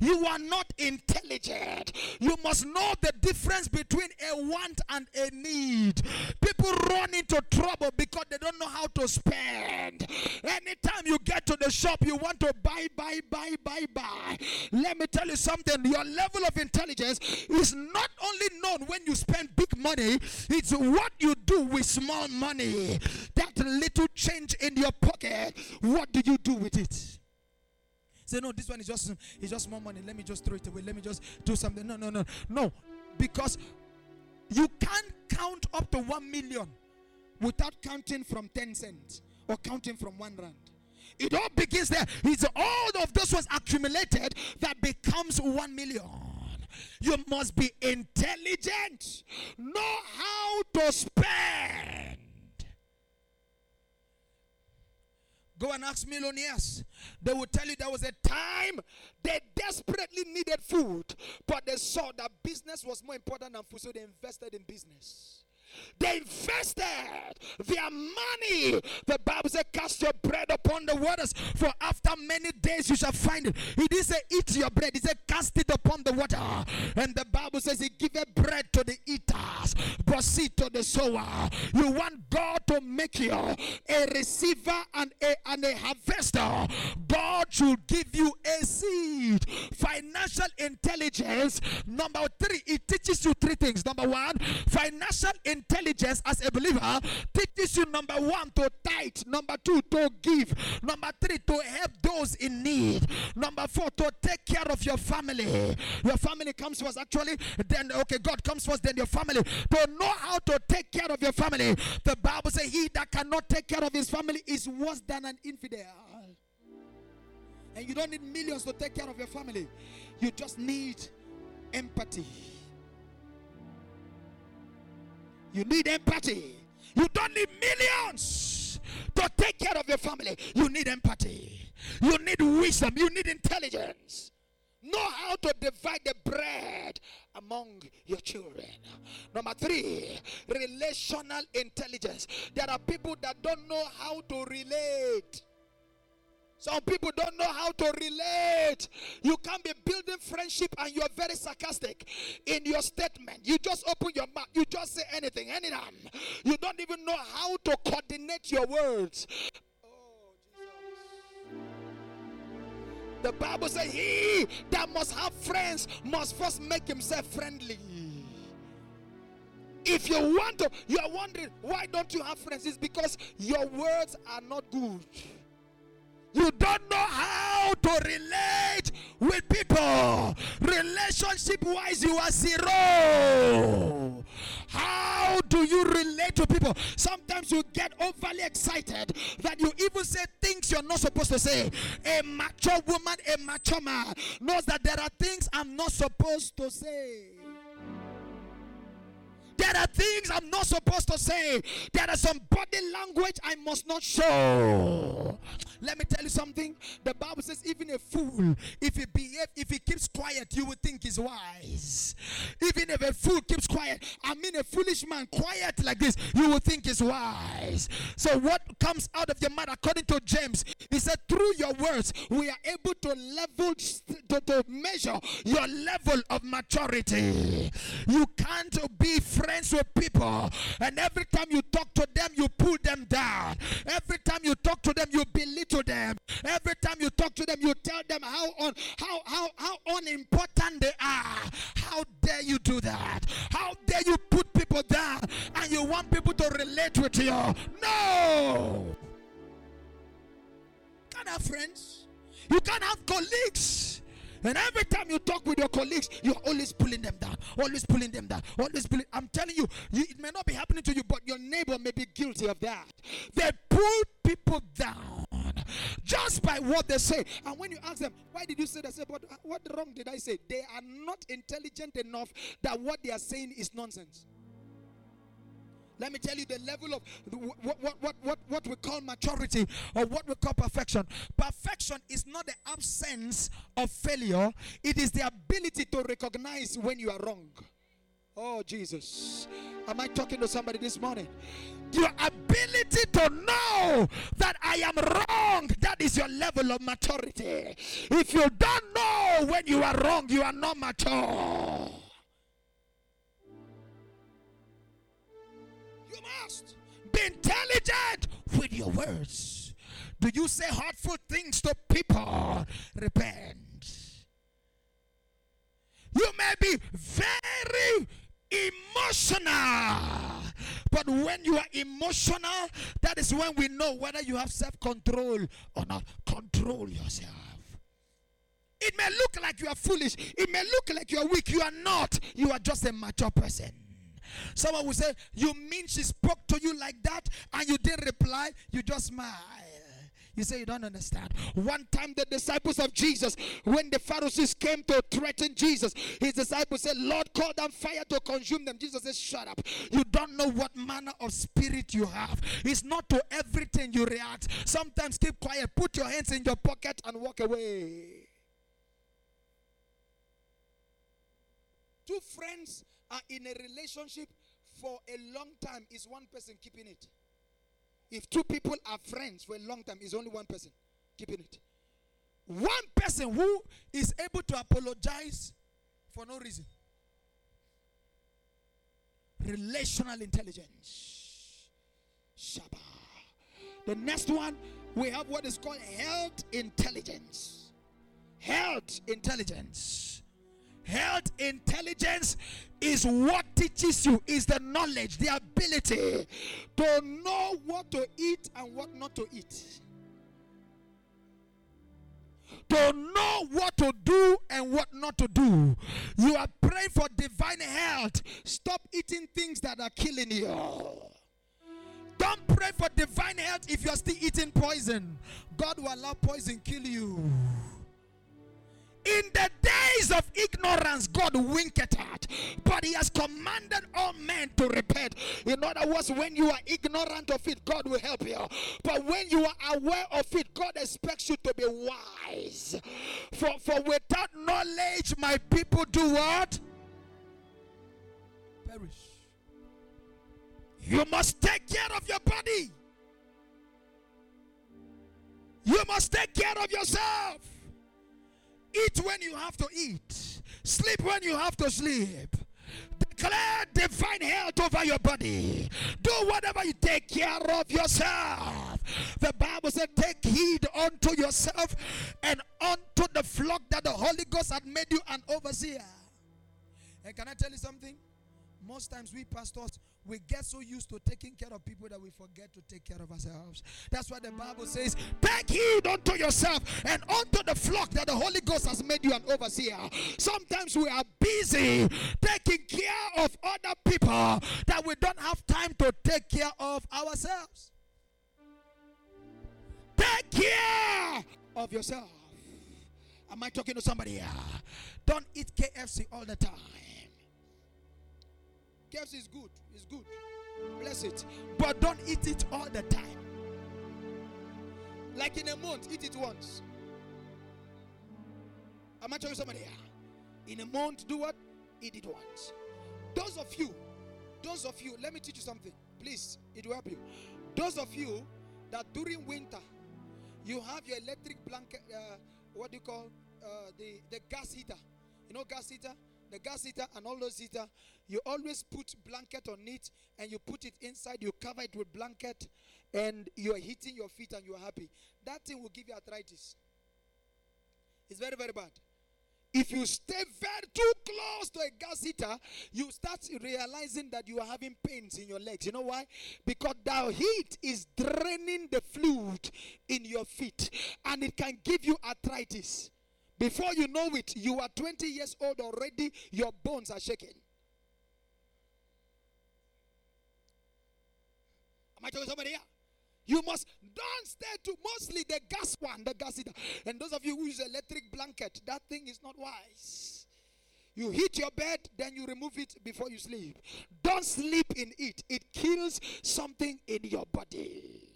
A: You are not intelligent. You must know the difference between a want and a need. People run into trouble because they don't know how to spend. Anytime you get to the shop, you want to buy, buy, buy, buy, buy. Let me tell you something. Your level of intelligence is not only known when you spend big money, it's what you do with small money. That little change in your pocket, what do you do with it? Say, no, this one is just it's just more money. Let me just throw it away. Let me just do something. No, no, no, no. Because you can't count up to one million without counting from 10 cents or counting from one rand. It all begins there. It's all of those was accumulated that becomes one million. You must be intelligent, know how to spend. Go and ask millionaires. They will tell you there was a time they desperately needed food, but they saw that business was more important than food, so they invested in business. They invested their money. The Bible says, Cast your bread upon the waters, for after many days you shall find it. He didn't say, Eat your bread. He said, Cast it upon the water. And the Bible says, He giveth bread to the eaters, but to the sower. You want God to make you a receiver and a, and a harvester. God should give you a seed. Financial intelligence. Number three, it teaches you three things. Number one, financial intelligence intelligence as a believer teaches you number one to tithe, number two to give, number three to help those in need, number four to take care of your family. Your family comes first, actually, then okay, God comes first, then your family. To know how to take care of your family, the Bible says, He that cannot take care of his family is worse than an infidel. And you don't need millions to take care of your family, you just need empathy. You need empathy. You don't need millions to take care of your family. You need empathy. You need wisdom. You need intelligence. Know how to divide the bread among your children. Number three, relational intelligence. There are people that don't know how to relate. Some people don't know how to relate. You can't be building friendship and you're very sarcastic in your statement. You just open your mouth, you just say anything, anytime. You don't even know how to coordinate your words. The Bible says, He that must have friends must first make himself friendly. If you want to, you are wondering why don't you have friends? It's because your words are not good. You don't know how to relate with people. Relationship wise, you are zero. How do you relate to people? Sometimes you get overly excited that you even say things you're not supposed to say. A mature woman, a mature man knows that there are things I'm not supposed to say. There are things I'm not supposed to say. There are some body language I must not show. Let me tell you something. The Bible says, even a fool, if he behave, if he keeps quiet, you would think he's wise. Even if a fool keeps quiet, I mean a foolish man quiet like this, you would think he's wise. So what comes out of your mouth, according to James, he said, through your words, we are able to level to, to measure your level of maturity. You can't be friends with people, and every time you talk to them, you pull them down. Every time you talk to them, you belittle them. Every time you talk to them, you tell them how how how how unimportant they are. How dare you do that? How dare you put people down and you want people to relate with you? No. You can't have friends. You can't have colleagues. And every time you talk with your colleagues, you're always pulling them down, always pulling them down, always pulling. I'm telling you, you, it may not be happening to you, but your neighbor may be guilty of that. They pull people down just by what they say. And when you ask them, why did you say that? Say, but uh, what wrong did I say? They are not intelligent enough that what they are saying is nonsense. Let me tell you the level of what, what, what, what, what we call maturity or what we call perfection. Perfection is not the absence of failure, it is the ability to recognize when you are wrong. Oh, Jesus. Am I talking to somebody this morning? Your ability to know that I am wrong, that is your level of maturity. If you don't know when you are wrong, you are not mature. Be intelligent with your words. Do you say hurtful things to people? Repent. You may be very emotional. But when you are emotional, that is when we know whether you have self control or not. Control yourself. It may look like you are foolish. It may look like you are weak. You are not. You are just a mature person. Someone will say, You mean she spoke to you like that and you didn't reply? You just smile. You say you don't understand. One time, the disciples of Jesus, when the Pharisees came to threaten Jesus, his disciples said, Lord, call down fire to consume them. Jesus said, Shut up. You don't know what manner of spirit you have. It's not to everything you react. Sometimes keep quiet, put your hands in your pocket, and walk away. Two friends are in a relationship for a long time, is one person keeping it. If two people are friends for a long time, is only one person keeping it. One person who is able to apologize for no reason. Relational intelligence. Shaba. The next one, we have what is called health intelligence. Health intelligence. Health intelligence is what teaches you, is the knowledge, the ability to know what to eat and what not to eat. To know what to do and what not to do. You are praying for divine health. Stop eating things that are killing you. Don't pray for divine health if you are still eating poison. God will allow poison kill you. In the days of ignorance, God winked at, but He has commanded all men to repent. In other words, when you are ignorant of it, God will help you. But when you are aware of it, God expects you to be wise. For, for without knowledge, my people do what? Perish. You must take care of your body. You must take care of yourself. Eat when you have to eat. Sleep when you have to sleep. Declare divine health over your body. Do whatever you take care of yourself. The Bible said, Take heed unto yourself and unto the flock that the Holy Ghost had made you an overseer. And can I tell you something? Most times we pastors we get so used to taking care of people that we forget to take care of ourselves. That's why the Bible says, Take heed unto yourself and unto the flock that the Holy Ghost has made you an overseer. Sometimes we are busy taking care of other people that we don't have time to take care of ourselves. Take care of yourself. Am I talking to somebody here? Don't eat KFC all the time. KFC is good. It's good. Bless it. But don't eat it all the time. Like in a month, eat it once. Am I telling somebody here? In a month, do what? Eat it once. Those of you, those of you, let me teach you something. Please, it will help you. Those of you that during winter, you have your electric blanket, uh, what do you call uh, the, the gas heater? You know, gas heater? The gas heater and all those heater, you always put blanket on it and you put it inside, you cover it with blanket and you are heating your feet and you are happy. That thing will give you arthritis. It's very, very bad. If you stay very too close to a gas heater, you start realizing that you are having pains in your legs. You know why? Because the heat is draining the fluid in your feet and it can give you arthritis. Before you know it, you are 20 years old already, your bones are shaking. Am I talking to somebody here? You must don't stay too mostly the gas one, the gas heater. And those of you who use electric blanket, that thing is not wise. You hit your bed, then you remove it before you sleep. Don't sleep in it. It kills something in your body.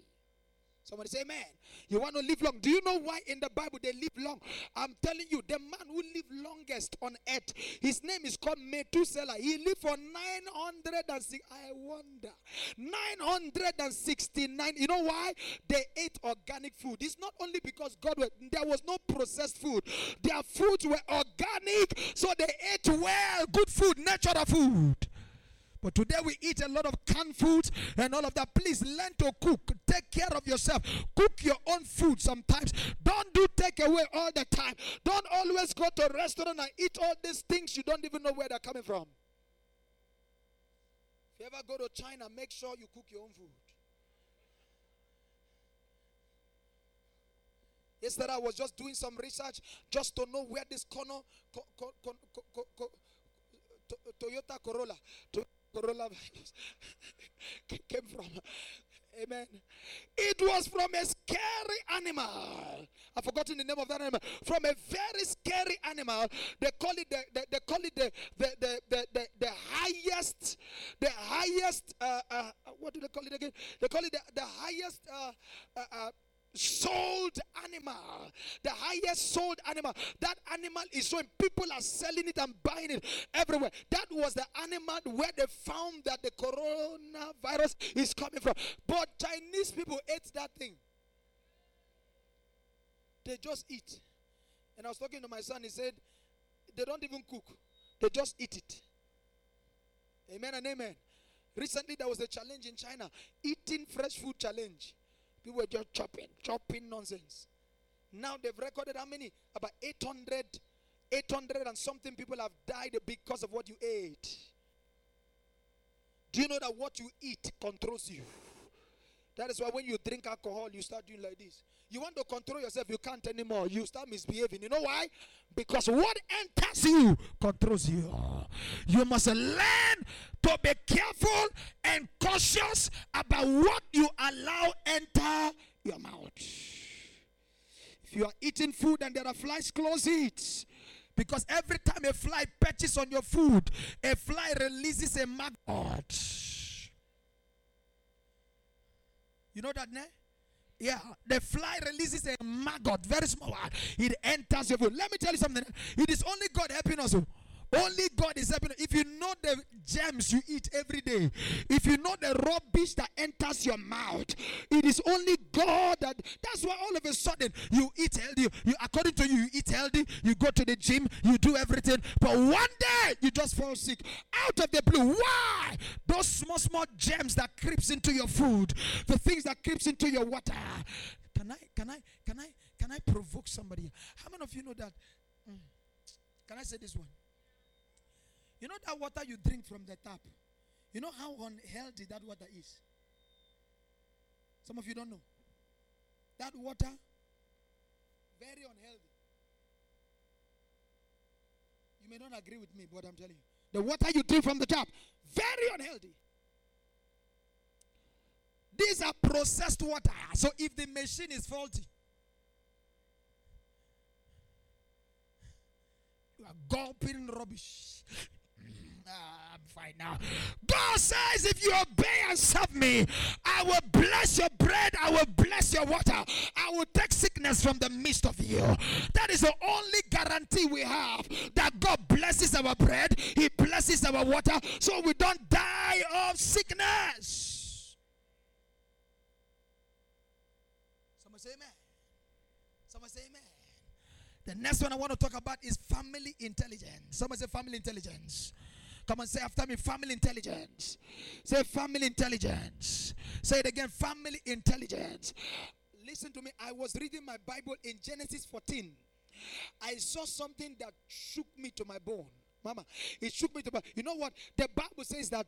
A: Somebody say, Man, you want to live long. Do you know why in the Bible they live long? I'm telling you, the man who lived longest on earth, his name is called Methuselah. He lived for 906. I wonder. 969. You know why? They ate organic food. It's not only because God was, there was no processed food, their foods were organic, so they ate well, good food, natural food. But today we eat a lot of canned foods and all of that. Please learn to cook. Take care of yourself. Cook your own food sometimes. Don't do takeaway all the time. Don't always go to a restaurant and eat all these things you don't even know where they're coming from. If you ever go to China, make sure you cook your own food. Yesterday I was just doing some research just to know where this corner, co- co- co- Toyota Corolla, to- Corolla virus came from. Amen. It was from a scary animal. I've forgotten the name of that animal. From a very scary animal. They call it the, the they call it the the, the, the, the, the highest the highest uh, uh, what do they call it again? They call it the, the highest uh, uh, uh, sold animal the highest sold animal. That animal is showing people are selling it and buying it everywhere. That was the animal where they found that the coronavirus is coming from. But chinese people ate that thing. They just eat. And i was talking to my son he said they don't even cook. They just eat it. Amen and amen. Recently there was a challenge in china. Eating fresh food challenge People were just chopping, chopping nonsense. Now they've recorded how many? About 800, 800 and something people have died because of what you ate. Do you know that what you eat controls you? That is why when you drink alcohol, you start doing like this. You want to control yourself, you can't anymore. You start misbehaving. You know why? Because what enters you controls you. You must learn to be careful and cautious about what you allow enter your mouth. If you are eating food and there are flies, close it. Because every time a fly perches on your food, a fly releases a maggot. You know that, ne? Yeah, the fly releases a maggot, very small one. It enters your food. Let me tell you something. It is only God helping us. Only God is helping. If you know the gems you eat every day, if you know the rubbish that enters your mouth, it is only God that. That's why all of a sudden you eat healthy. You, according to you, you eat healthy. You go to the gym. You do everything. But one day you just fall sick out of the blue. Why? Those small small gems that creeps into your food, the things that creeps into your water. Can I? Can I? Can I? Can I provoke somebody? How many of you know that? Mm. Can I say this one? You know that water you drink from the tap? You know how unhealthy that water is? Some of you don't know. That water, very unhealthy. You may not agree with me, but I'm telling you. The water you drink from the tap, very unhealthy. These are processed water. So if the machine is faulty, you are gulping rubbish. I'm fine now. God says, if you obey and serve me, I will bless your bread, I will bless your water, I will take sickness from the midst of you. That is the only guarantee we have that God blesses our bread, He blesses our water, so we don't die of sickness. Someone say amen. Someone say amen. The next one I want to talk about is family intelligence. Someone say family intelligence. Come on, say after me family intelligence. Say family intelligence. Say it again family intelligence. Listen to me. I was reading my Bible in Genesis 14. I saw something that shook me to my bone. Mama, it shook me to my You know what? The Bible says that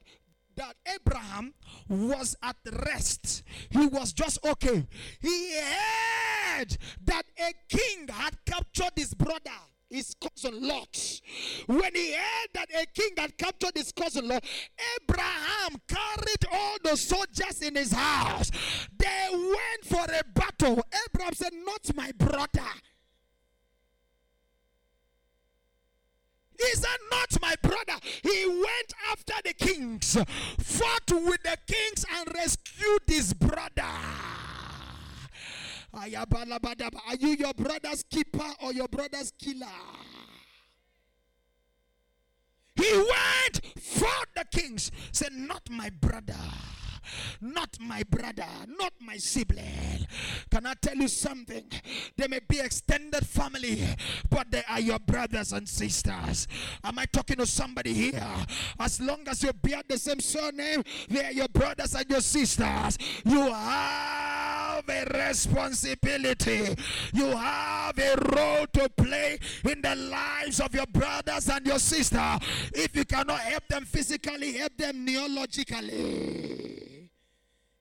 A: that Abraham was at rest. He was just okay. He heard that a king had captured his brother, his cousin Lot. When he heard that a king had captured his cousin Lot, Abraham carried all the soldiers in his house. They went for a battle. Abraham said, Not my brother. He said, Not my brother. He went after the kings, fought with the kings, and rescued his brother. Are you your brother's keeper or your brother's killer? He went, for the kings, said, Not my brother. Not my brother, not my sibling. Can I tell you something? They may be extended family, but they are your brothers and sisters. Am I talking to somebody here? As long as you bear the same surname, they are your brothers and your sisters. You have a responsibility, you have a role to play in the lives of your brothers and your sister. If you cannot help them physically, help them kneeologically.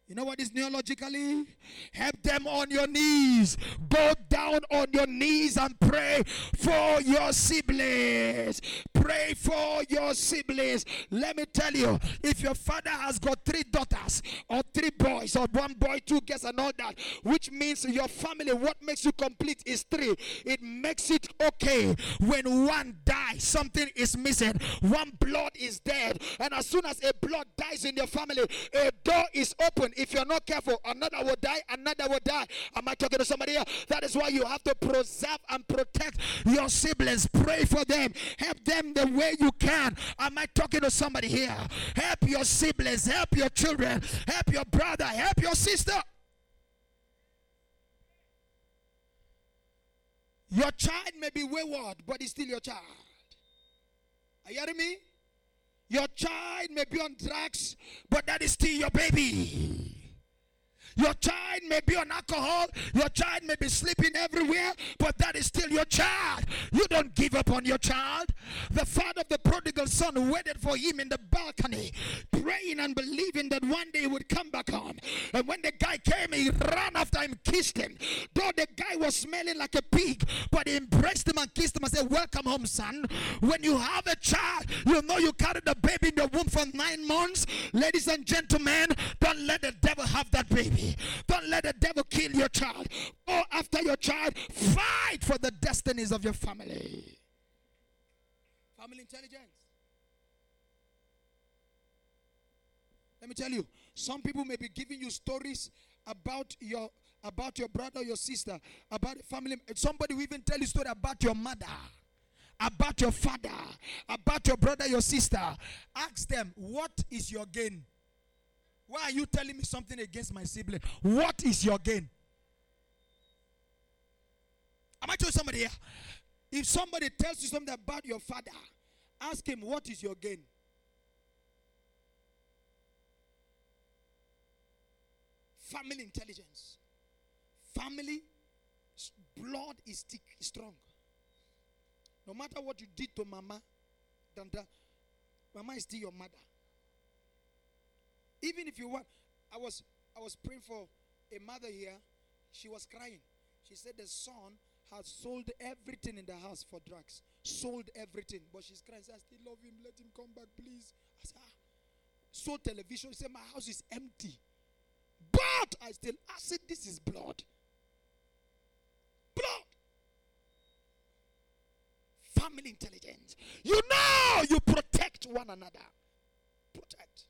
A: You know what is kneeologically? Help them on your knees. Go down on your knees and pray for your siblings. Pray for your siblings. Let me tell you, if your father has got three daughters or three boys or one boy, two girls, and all that, which means your family, what makes you complete is three. It makes it okay when one dies, something is missing, one blood is dead, and as soon as a blood dies in your family, a door is open if you're not careful, another will die, another will die. Am I talking to somebody here? That is why you have to preserve and protect your siblings. Pray for them. Help them the way you can. Am I talking to somebody here? Help your siblings, help your children, help your brother, help your sister. Your child may be wayward, but he's still your child. Are you hearing me? Your child may be on drugs, but that is still your baby. Your child may be on alcohol. Your child may be sleeping everywhere, but that is still your child. You don't give up on your child. The father of the prodigal son waited for him in the balcony, praying and believing that one day he would come back home. And when the guy came, he ran after him, kissed him. Though the guy was smelling like a pig, but he embraced him and kissed him and said, Welcome home, son. When you have a child, you know you carried the baby in the womb for nine months. Ladies and gentlemen, don't let the devil have that baby. Don't let the devil kill your child. Go after your child. Fight for the destinies of your family. Family intelligence. Let me tell you, some people may be giving you stories about your about your brother, your sister, about family. Somebody will even tell you story about your mother, about your father, about your brother, your sister. Ask them, what is your gain? Why are you telling me something against my sibling? What is your gain? Am I telling somebody here? If somebody tells you something about your father, ask him, What is your gain? Family intelligence. Family blood is thick, strong. No matter what you did to mama, Danda, mama is still your mother. Even if you want, I was I was praying for a mother here. She was crying. She said the son has sold everything in the house for drugs. Sold everything. But she's crying. Said, I still love him. Let him come back, please. I said, ah. Sold television. She said, My house is empty. But I still I said, This is blood. Blood. Family intelligence. You know you protect one another. Protect.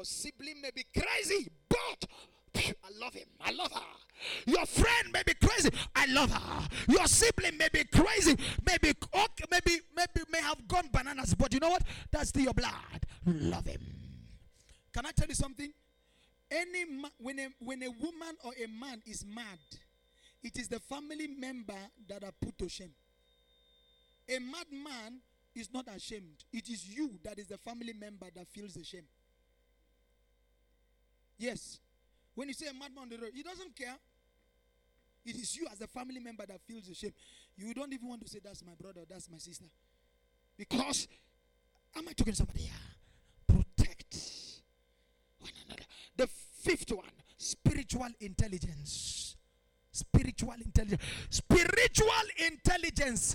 A: Your sibling may be crazy, but I love him. I love her. Your friend may be crazy. I love her. Your sibling may be crazy. Maybe okay, maybe maybe may have gone bananas, but you know what? That's still your blood. Love him. Can I tell you something? Any ma- when a when a woman or a man is mad, it is the family member that are put to shame. A mad man is not ashamed. It is you that is the family member that feels the shame. Yes. When you say a madman on the road, he doesn't care. It is you as a family member that feels the shame. You don't even want to say, That's my brother, that's my sister. Because, am I talking to somebody here? Protect one another. The fifth one spiritual intelligence. Spiritual intelligence. Spiritual intelligence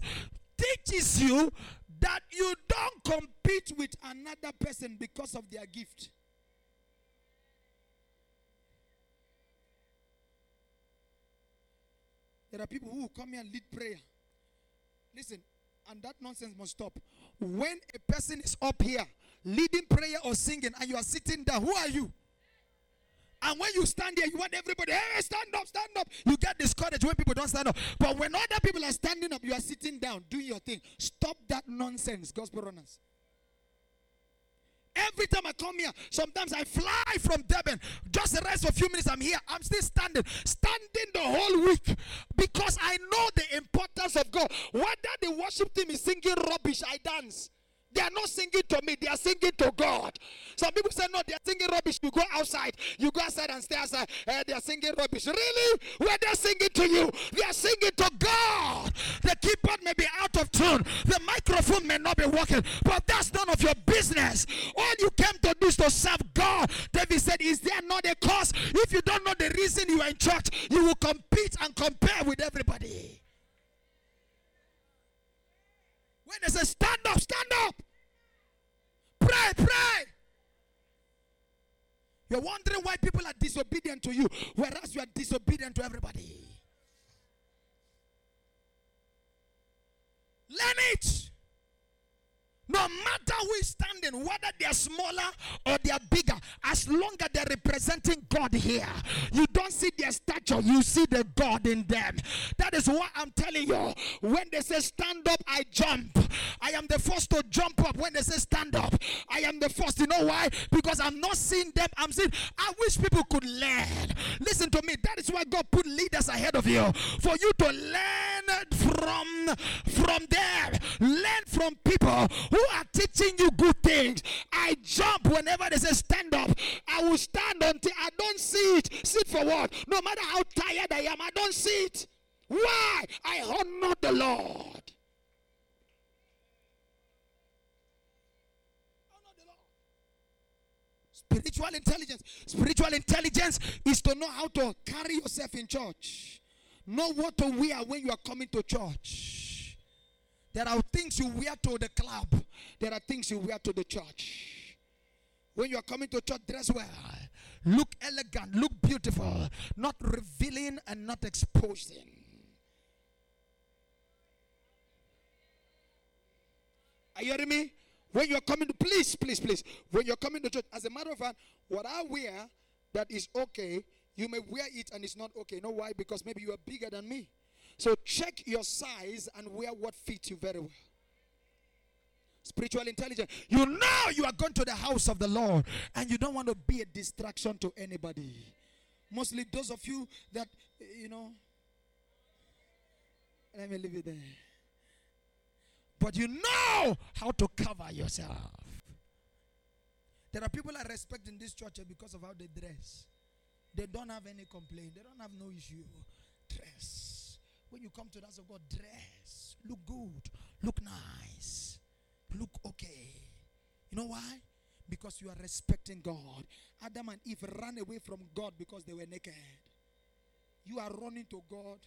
A: teaches you that you don't compete with another person because of their gift. There are people who come here and lead prayer. Listen, and that nonsense must stop. When a person is up here leading prayer or singing and you are sitting down, who are you? And when you stand here, you want everybody, hey, stand up, stand up. You get discouraged when people don't stand up. But when other people are standing up, you are sitting down, doing your thing. Stop that nonsense, GospelRunners. Every time I come here, sometimes I fly from Durban. Just the rest of a few minutes, I'm here. I'm still standing, standing the whole week because I know the importance of God. Whether the worship team is singing rubbish, I dance They are not singing to me, they are singing to God. Some people say, No, they are singing rubbish. You go outside, you go outside and stay outside. Uh, they are singing rubbish. Really? Where they are singing to you, they are singing to God. The keyboard may be out of tune, the microphone may not be working, but that's none of your business. All you came to do is to serve God. David said, Is there not a cause? If you don't know the reason you are in church, you will compete and compare with everybody. When they say stand up, stand up. Pray, pray. You're wondering why people are disobedient to you, whereas you are disobedient to everybody. Learn it. No matter who is standing, whether they are smaller or they are bigger, as long as they're representing God here, you don't see their stature, you see the God in them. That is why I'm telling you. When they say stand up, I jump. I am the first to jump up when they say stand up. I am the first. You know why? Because I'm not seeing them. I'm seeing. I wish people could learn. Listen to me. That is why God put leaders ahead of you for you to learn from from them. Learn from people who are teaching you good things. I jump whenever they say stand up. I will stand until I don't see it. Sit for what? No matter how tired I am, I don't see it. Why? I honor the Lord. Spiritual intelligence. Spiritual intelligence is to know how to carry yourself in church. Know what to wear when you are coming to church. There are things you wear to the club. There are things you wear to the church. When you are coming to church, dress well. Look elegant, look beautiful, not revealing and not exposing. Are you hearing me? When you're coming to, please, please, please, when you're coming to church, as a matter of fact, what I wear that is okay, you may wear it and it's not okay. You know why? Because maybe you are bigger than me. So check your size and wear what fits you very well. Spiritual intelligence. You know you are going to the house of the Lord and you don't want to be a distraction to anybody. Mostly those of you that, you know, let me leave it there. But you know how to cover yourself. There are people I respect in this church because of how they dress. They don't have any complaint. They don't have no issue. Dress. When you come to the house of God, dress. Look good. Look nice. Look okay. You know why? Because you are respecting God. Adam and Eve ran away from God because they were naked. You are running to God.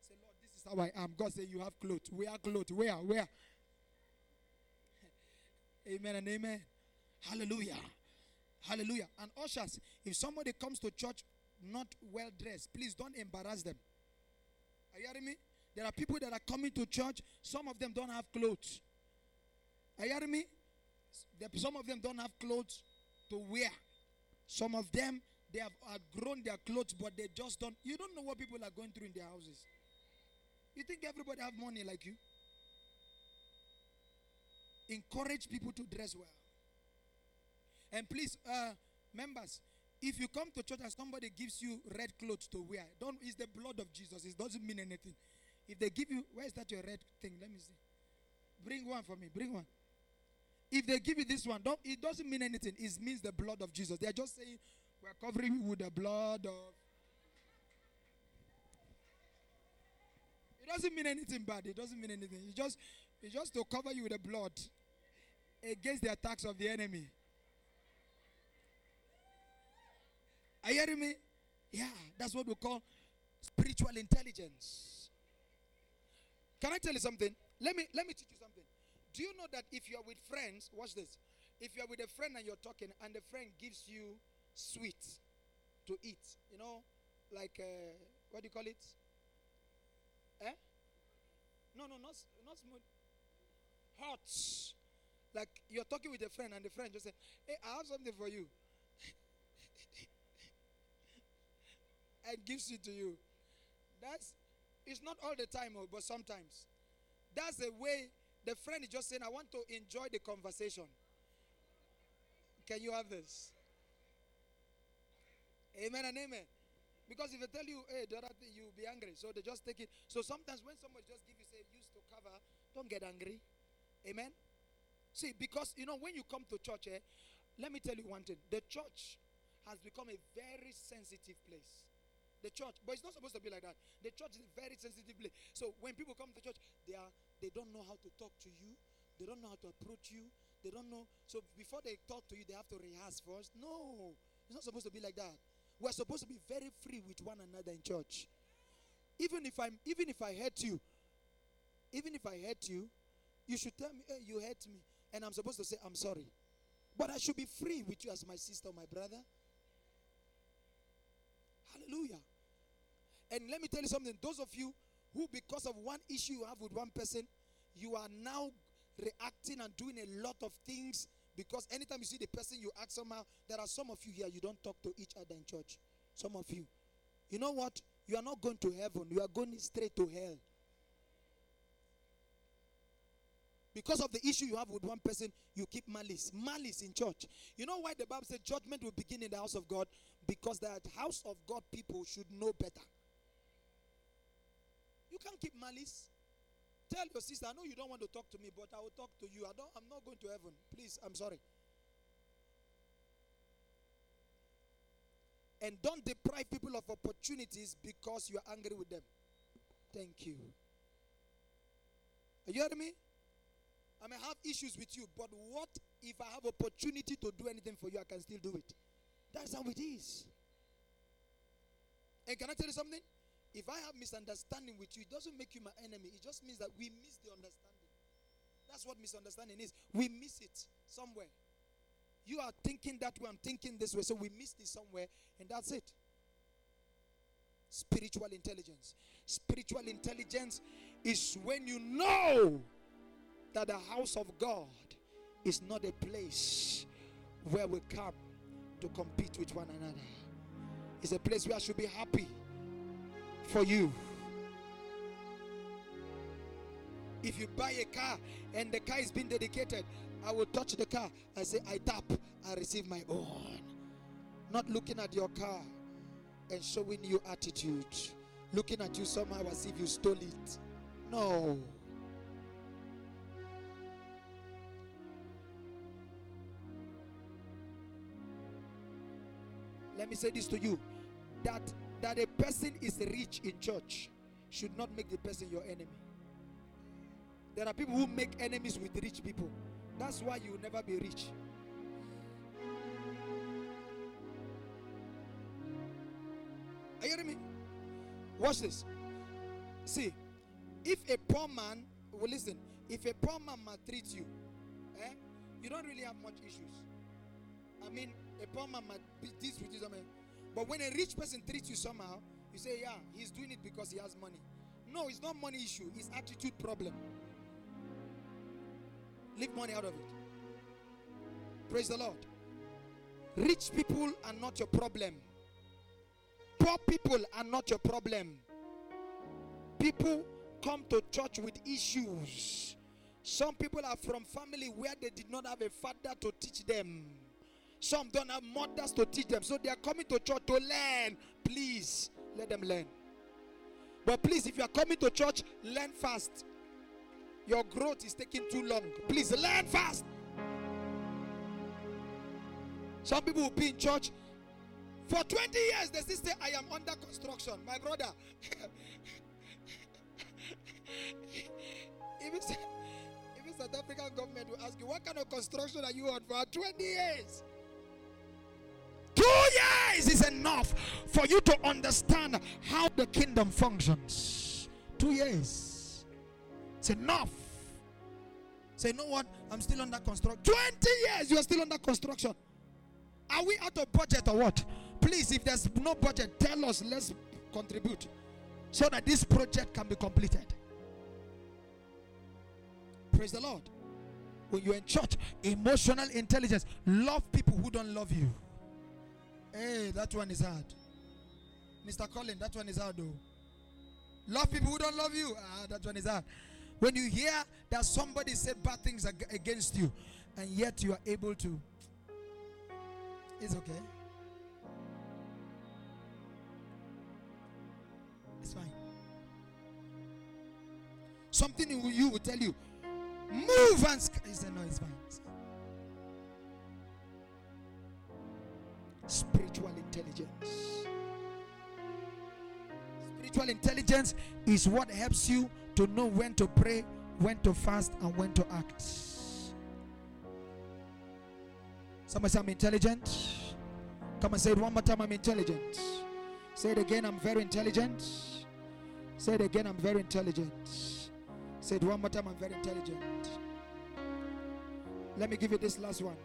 A: Say, Lord, this is how I am. God say you have clothes. Wear clothes. Where? Where? amen and amen. Hallelujah. Hallelujah. And ushers, if somebody comes to church not well dressed, please don't embarrass them. Are you hearing me? There are people that are coming to church, some of them don't have clothes. Are you hearing me? Some of them don't have clothes to wear. Some of them, they have outgrown their clothes, but they just don't. You don't know what people are going through in their houses. You think everybody have money like you? Encourage people to dress well. And please, uh, members, if you come to church and somebody gives you red clothes to wear, don't. It's the blood of Jesus. It doesn't mean anything. If they give you, where is that your red thing? Let me see. Bring one for me. Bring one. If they give you this one, don't. It doesn't mean anything. It means the blood of Jesus. They are just saying we are covering you with the blood of. It doesn't mean anything bad. It doesn't mean anything. It's just, it's just to cover you with the blood against the attacks of the enemy. Are you hearing me? Yeah, that's what we call spiritual intelligence. Can I tell you something? Let me let me teach you something. Do you know that if you are with friends, watch this. If you are with a friend and you're talking, and the friend gives you sweet to eat, you know, like uh, what do you call it? Eh? No, no, not not smooth. Hot. Like you're talking with a friend, and the friend just say, "Hey, I have something for you." And gives it to you. That's it's not all the time, oh, but sometimes. That's the way the friend is just saying, I want to enjoy the conversation. Can you have this? Amen and amen. Because if I tell you, hey, the other thing, you'll be angry. So they just take it. So sometimes when someone just give you, say, used to cover, don't get angry. Amen. See, because you know, when you come to church, eh, let me tell you one thing. The church has become a very sensitive place. The church, but it's not supposed to be like that. The church is very sensitive place. So when people come to church, they are they don't know how to talk to you, they don't know how to approach you, they don't know. So before they talk to you, they have to rehearse first. No, it's not supposed to be like that. We're supposed to be very free with one another in church. Even if I'm even if I hurt you, even if I hurt you, you should tell me, hey, you hurt me. And I'm supposed to say, I'm sorry. But I should be free with you as my sister, my brother. Hallelujah. And let me tell you something. Those of you who, because of one issue you have with one person, you are now reacting and doing a lot of things because anytime you see the person you act somehow, there are some of you here, you don't talk to each other in church. Some of you. You know what? You are not going to heaven, you are going straight to hell. Because of the issue you have with one person, you keep malice. Malice in church. You know why the Bible said judgment will begin in the house of God? Because that house of God people should know better. You can't keep malice. Tell your sister, I know you don't want to talk to me, but I will talk to you. I don't I'm not going to heaven. Please, I'm sorry. And don't deprive people of opportunities because you are angry with them. Thank you. Are you hearing me? I may have issues with you, but what if I have opportunity to do anything for you, I can still do it. That's how it is. And can I tell you something? If I have misunderstanding with you, it doesn't make you my enemy. It just means that we miss the understanding. That's what misunderstanding is. We miss it somewhere. You are thinking that way, I'm thinking this way. So we missed it somewhere, and that's it. Spiritual intelligence. Spiritual intelligence is when you know that the house of God is not a place where we come to compete with one another. It's a place where I should be happy for you. If you buy a car and the car is being dedicated, I will touch the car. I say, I tap, I receive my own. Not looking at your car and showing you attitude, looking at you somehow as if you stole it. No. Let me say this to you that that a person is rich in church should not make the person your enemy. There are people who make enemies with rich people. That's why you will never be rich. Are you hearing me? Watch this. See, if a poor man, well, listen, if a poor man maltreats you, eh, you don't really have much issues. I mean, a poor man might be this with you, something. But when a rich person treats you somehow, you say, yeah, he's doing it because he has money. No, it's not money issue, it's attitude problem. Leave money out of it. Praise the Lord. Rich people are not your problem. Poor people are not your problem. People come to church with issues. Some people are from family where they did not have a father to teach them. Some don't have mothers to teach them. So they are coming to church to learn. Please let them learn. But please, if you are coming to church, learn fast. Your growth is taking too long. Please learn fast. Some people will be in church for 20 years. They still say, I am under construction. My brother. even, even South African government will ask you, what kind of construction are you on for 20 years? Two years is enough for you to understand how the kingdom functions. Two years. It's enough. Say, you know what? I'm still under construction. 20 years, you are still under construction. Are we out of budget or what? Please, if there's no budget, tell us. Let's contribute so that this project can be completed. Praise the Lord. When you're in church, emotional intelligence, love people who don't love you. Hey, that one is hard. Mr. Colin, that one is hard though. Love people who don't love you. Ah, that one is hard. When you hear that somebody said bad things ag- against you, and yet you are able to, it's okay. It's fine. Something in you will tell you, Move and sc- he said, No, it's fine. It's fine. Spiritual intelligence. Spiritual intelligence is what helps you to know when to pray, when to fast, and when to act. Somebody say, I'm intelligent. Come and say it one more time. I'm intelligent. Say it again. I'm very intelligent. Say it again. I'm very intelligent. Say it one more time. I'm very intelligent. Let me give you this last one.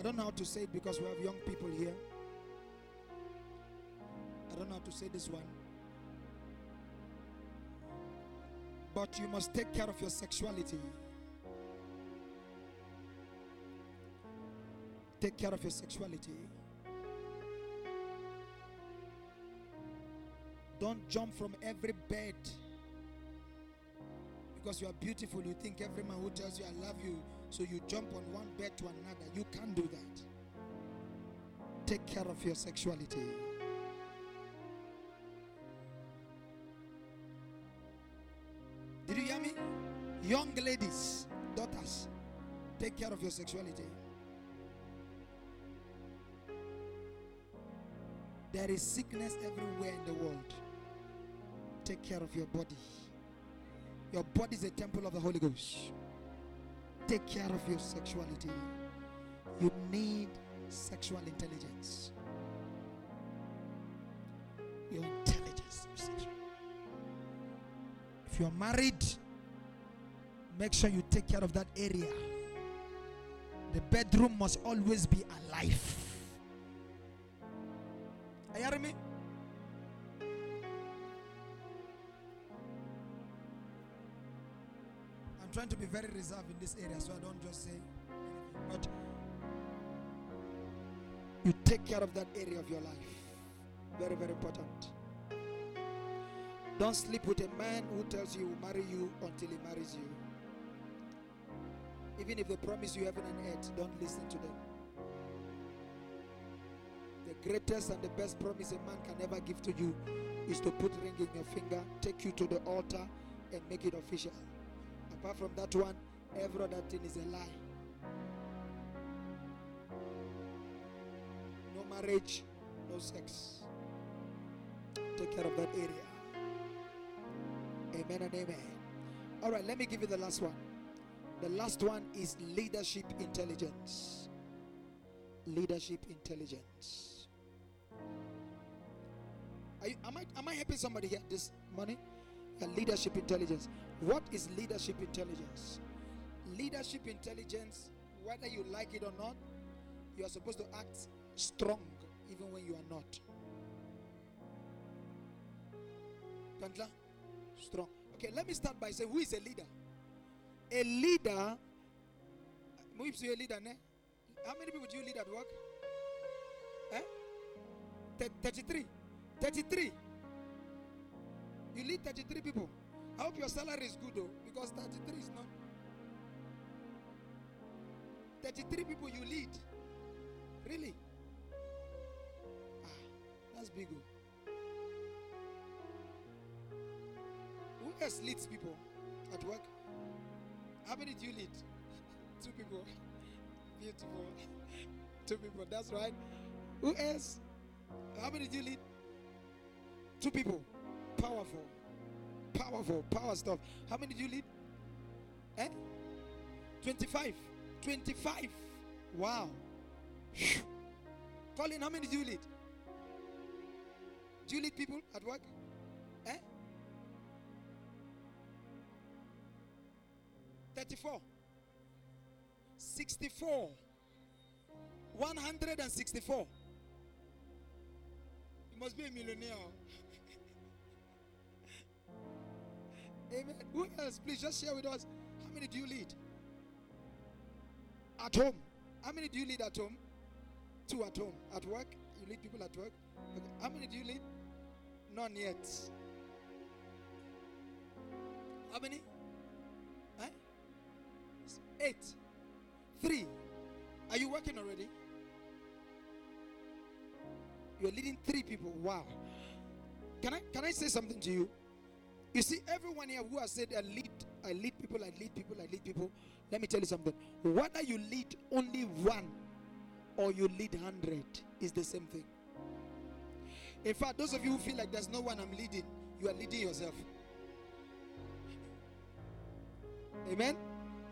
A: I don't know how to say it because we have young people here. I don't know how to say this one. But you must take care of your sexuality. Take care of your sexuality. Don't jump from every bed because you are beautiful. You think every man who tells you I love you, so you jump on one bed to another. You can't do that. Take care of your sexuality. Did you hear me? Young ladies, daughters, take care of your sexuality. There is sickness everywhere in the world. Take care of your body. Your body is a temple of the Holy Ghost. Take care of your sexuality. You need sexual intelligence. Your intelligence. If you're married, make sure you take care of that area. The bedroom must always be alive. Are you hearing me? Trying to be very reserved in this area so I don't just say anything. But you take care of that area of your life. Very, very important. Don't sleep with a man who tells you he will marry you until he marries you. Even if they promise you heaven and earth, don't listen to them. The greatest and the best promise a man can ever give to you is to put ring in your finger, take you to the altar, and make it official. Apart from that one, every other thing is a lie. No marriage, no sex. Take care of that area. Amen and amen. All right, let me give you the last one. The last one is leadership intelligence. Leadership intelligence. You, am, I, am I helping somebody here this morning? Leadership intelligence. What is leadership intelligence? Leadership intelligence, whether you like it or not, you are supposed to act strong even when you are not. Strong. Okay, let me start by saying who is a leader? A leader. Moves you a leader, ne? How many people do you lead at work? Eh? Thir- 33. 33. You lead 33 people. I hope your salary is good though, because 33 is not. 33 people you lead. Really? Ah, that's big. oh. Who else leads people at work? How many do you lead? Two people. Beautiful. Two people. That's right. Who else? How many do you lead? Two people. Powerful. Powerful. Power stuff. How many do you lead? Eh? 25. 25. Wow. Colin, how many do you lead? Do you lead people at work? Eh? 34. 64. 164. You must be a millionaire. Amen. Who else? Please just share with us. How many do you lead? At home. How many do you lead at home? Two at home. At work? You lead people at work? Okay. How many do you lead? None yet. How many? Huh? Eight. Three. Are you working already? You're leading three people. Wow. Can I can I say something to you? You see, everyone here who has said, I lead, I lead people, I lead people, I lead people. Let me tell you something. Whether you lead only one or you lead 100 is the same thing. In fact, those of you who feel like there's no one I'm leading, you are leading yourself. Amen.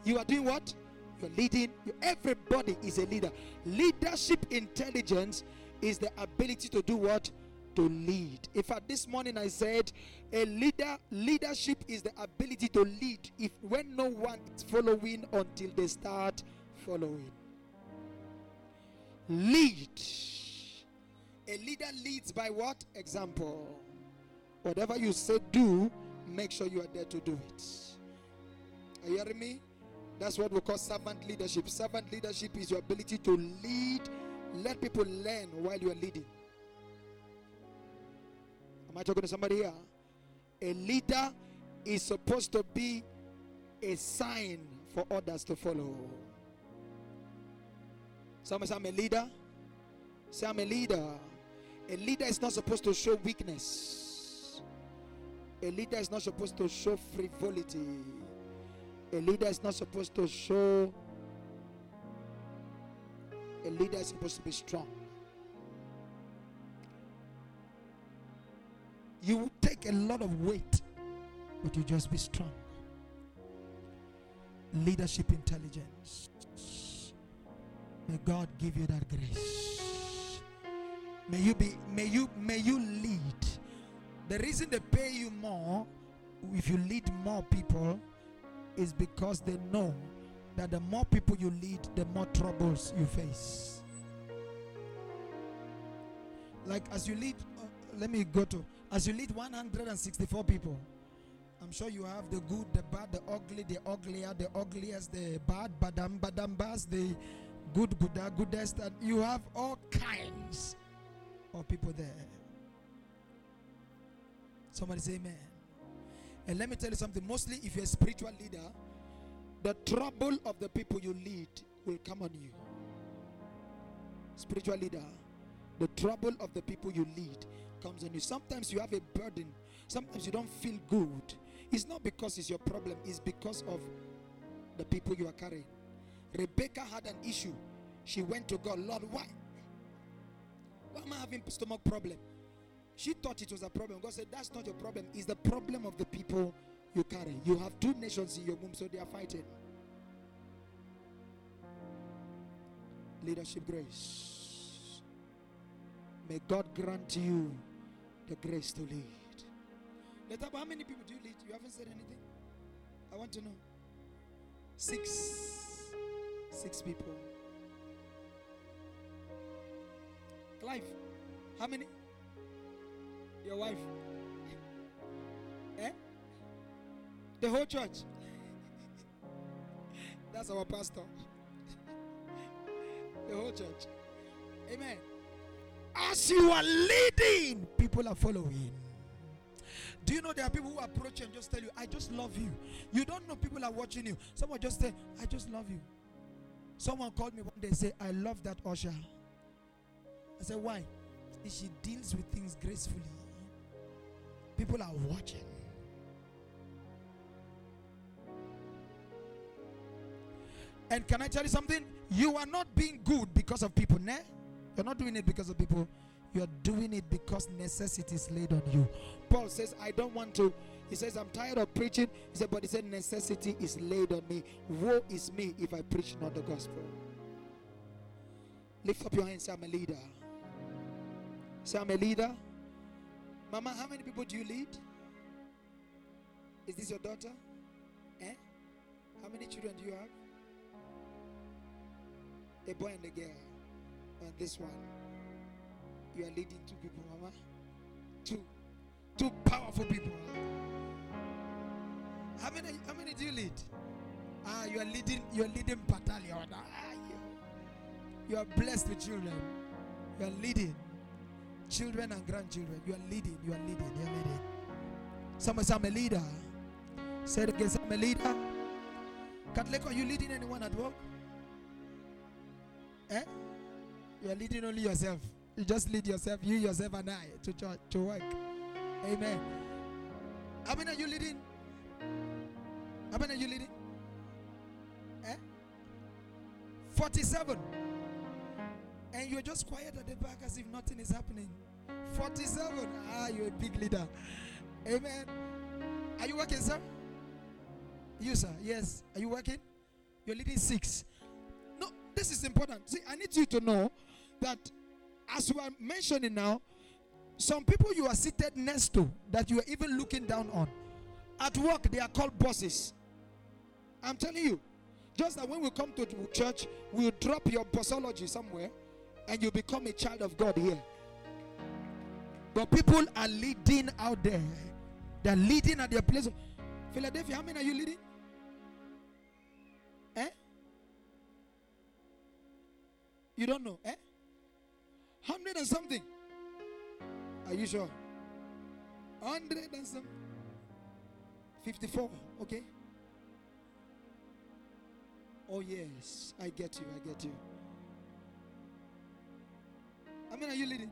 A: You are doing what? You're leading. Everybody is a leader. Leadership intelligence is the ability to do what? To lead. In fact, this morning I said a leader leadership is the ability to lead if when no one is following until they start following. Lead. A leader leads by what? Example. Whatever you say do, make sure you are there to do it. Are you hearing me? That's what we call servant leadership. Servant leadership is your ability to lead, let people learn while you are leading. Am I talking to somebody here? A leader is supposed to be a sign for others to follow. Somebody say, I'm a leader. Say, I'm a leader. A leader is not supposed to show weakness. A leader is not supposed to show frivolity. A leader is not supposed to show. A leader is supposed to be strong. You will take a lot of weight, but you just be strong. Leadership intelligence. May God give you that grace. May you be may you may you lead. The reason they pay you more if you lead more people is because they know that the more people you lead, the more troubles you face. Like as you lead, uh, let me go to as you lead 164 people. I'm sure you have the good, the bad, the ugly, the uglier, the ugliest, the bad, badam, badambas, the good, gooder, goodest, and you have all kinds of people there. Somebody say amen. And let me tell you something. Mostly, if you're a spiritual leader, the trouble of the people you lead will come on you. Spiritual leader, the trouble of the people you lead comes on you. Sometimes you have a burden. Sometimes you don't feel good. It's not because it's your problem, it's because of the people you are carrying. Rebecca had an issue. She went to God, Lord, why? Why am I having stomach problem? She thought it was a problem. God said, That's not your problem. It's the problem of the people you carry. You have two nations in your womb, so they are fighting. Leadership grace. May God grant you the grace to lead. Letaba, how many people do you lead? You haven't said anything. I want to know. Six. Six people. Clive, how many? Your wife? Eh? The whole church? That's our pastor. the whole church. Amen. As you are leading, people are following. Do you know there are people who approach you and just tell you, I just love you? You don't know people are watching you. Someone just say, I just love you. Someone called me one day say, I love that usher. I said, Why? She deals with things gracefully. People are watching. And can I tell you something? You are not being good because of people, ne? You're not doing it because of people. You're doing it because necessity is laid on you. Paul says, I don't want to. He says, I'm tired of preaching. He said, but he said, necessity is laid on me. Woe is me if I preach not the gospel. Lift up your hands, say, I'm a leader. Say, I'm a leader. Mama, how many people do you lead? Is this your daughter? Eh? How many children do you have? A boy and a girl. And this one. You are leading two people, Mama. Two. Two powerful people. How many how many do you lead? Ah, you are leading you are leading battalion. Ah, you, you are blessed with children. You are leading children and grandchildren. You are leading, you are leading, you are leading. Someone say, I'm a leader. Say it again, I'm a leader. Catholic, are you leading anyone at work? Eh? You are leading only yourself. You just lead yourself, you yourself and I to church, to work. Amen. How many are you leading? How many are you leading? Eh? 47. And you're just quiet at the back as if nothing is happening. 47. Ah, you're a big leader. Amen. Are you working, sir? You, sir. Yes. Are you working? You're leading six. No, this is important. See, I need you to know that as we are mentioning now, some people you are seated next to that you are even looking down on. At work, they are called bosses. I'm telling you. Just that when we come to church, we'll drop your bossology somewhere and you become a child of God here. But people are leading out there. They're leading at their place. Philadelphia, how many are you leading? Eh? You don't know, eh? Hundred and something. Are you sure? Hundred and something. Fifty-four. Okay. Oh yes, I get you. I get you. I mean, are you leading?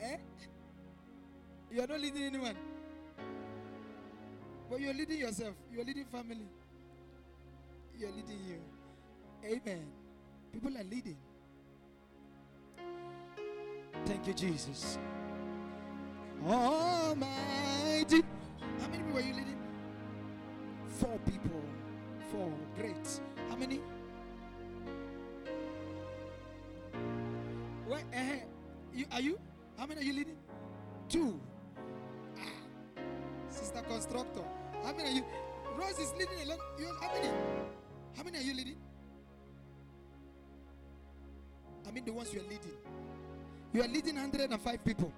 A: Eh? You are not leading anyone. But you are leading yourself. You are leading family. You are leading you. Amen. People are leading. Thank you, Jesus. Almighty. How many people are you leading? Four people. Four. Great. How many? Where? Uh, you are you? How many are you leading? Two. Ah. Sister constructor. How many are you? Rose is leading alone. You how many? How many are you leading? I mean the ones you are leading. You are leading 105 people.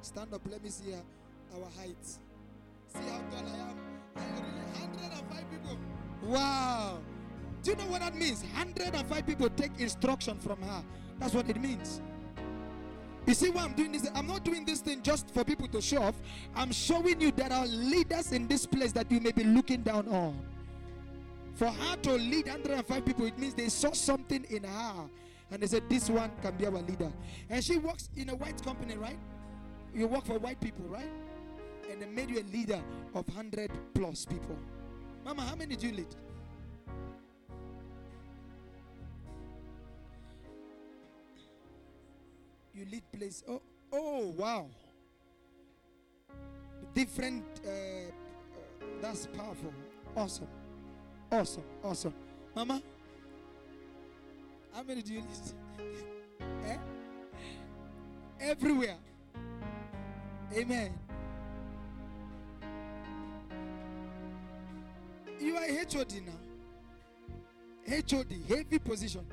A: Stand up, let me see our height. See how tall I am. I am really 105 people. Wow. Do you know what that means? 105 people take instruction from her. That's what it means. You see why I'm doing this? I'm not doing this thing just for people to show off. I'm showing you there are leaders in this place that you may be looking down on. For her to lead 105 people, it means they saw something in her. And they said, This one can be our leader. And she works in a white company, right? You work for white people, right? And they made you a leader of 100 plus people. Mama, how many do you lead? You lead place. Oh, oh, wow. Different. Uh, that's powerful. Awesome. Awesome. Awesome. Mama, how many do you lead? eh? Everywhere. Amen. You are HOD now. HOD, heavy position,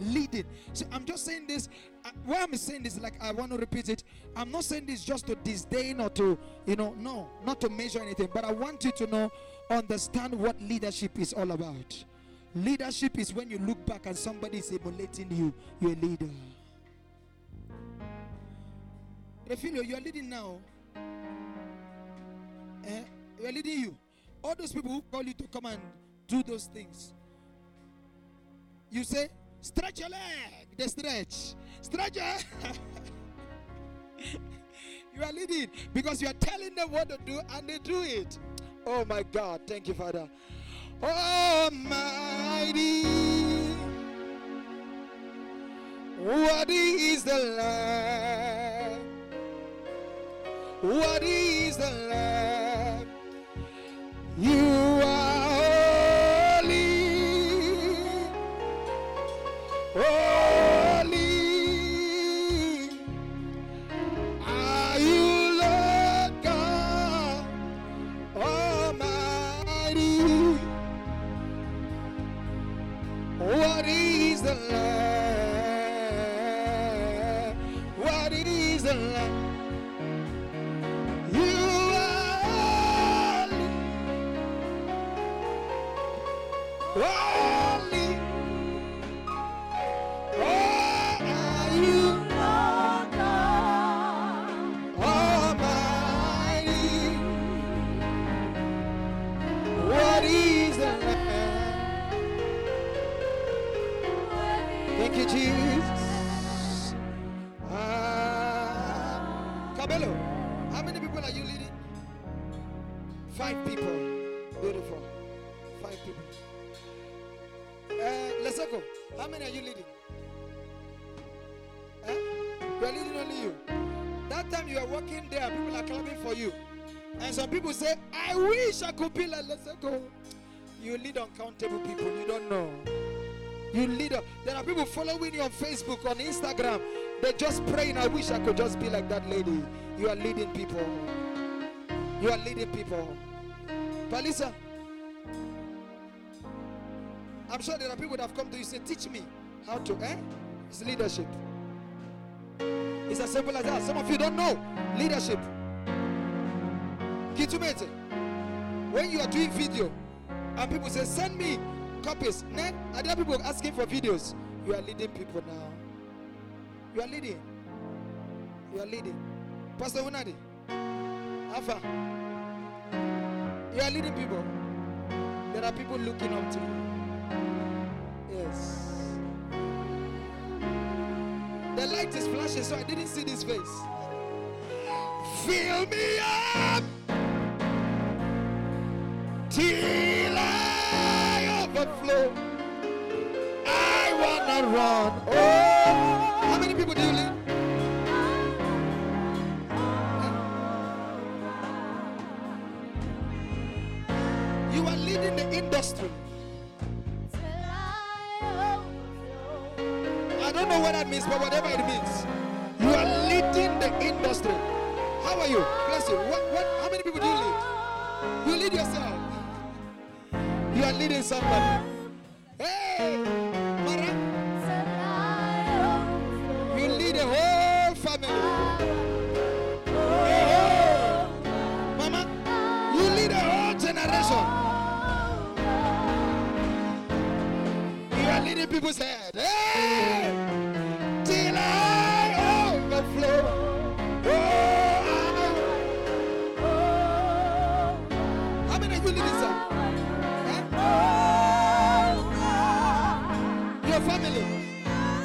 A: leading. So I'm just saying this. Uh, why I'm saying this, like I want to repeat it. I'm not saying this just to disdain or to, you know, no, not to measure anything. But I want you to know, understand what leadership is all about. Leadership is when you look back and somebody is emulating you. You're a leader. Refilwe, you are leading now. Eh? We are leading you. All those people who call you to come and do those things. You say, stretch your leg. They stretch. Stretch your You are leading because you are telling them what to do and they do it. Oh my God. Thank you, Father. Almighty. What is the Lamb? What is the Lamb? You Thank you, Jesus. Ah, Kabelo, how many people are you leading? Five people. Beautiful. Five people. Uh, how many are you leading? Eh? You are leading only you. That time you are walking there, people are clapping for you. And some people say, I wish I could be like Lesoko. You lead uncountable people, you don't know. You lead. Up. There are people following you on Facebook, on Instagram. They're just praying. I wish I could just be like that lady. You are leading people. You are leading people. Palisa, I'm sure there are people that have come to you say, Teach me how to, eh? It's leadership. It's as simple as that. Some of you don't know leadership. Kitumete. When you are doing video and people say, Send me copies. Ne? Are there people asking for videos? You are leading people now. You are leading. You are leading. Pastor Unadi. Alpha. You are leading people. There are people looking up to you. Yes. The light is flashing, so I didn't see this face. Fill me up till I overflow. I wanna run. Oh, how many people do you lead? You are leading the industry. I don't know what that means, but whatever it means, you are leading the industry. How are you? Bless you. What, what, how many people do you lead? You lead yourself. You are leading somebody. Hey, Mara, you lead a whole family. Hey, Mama, you lead a whole generation. You are leading people's head. Hey,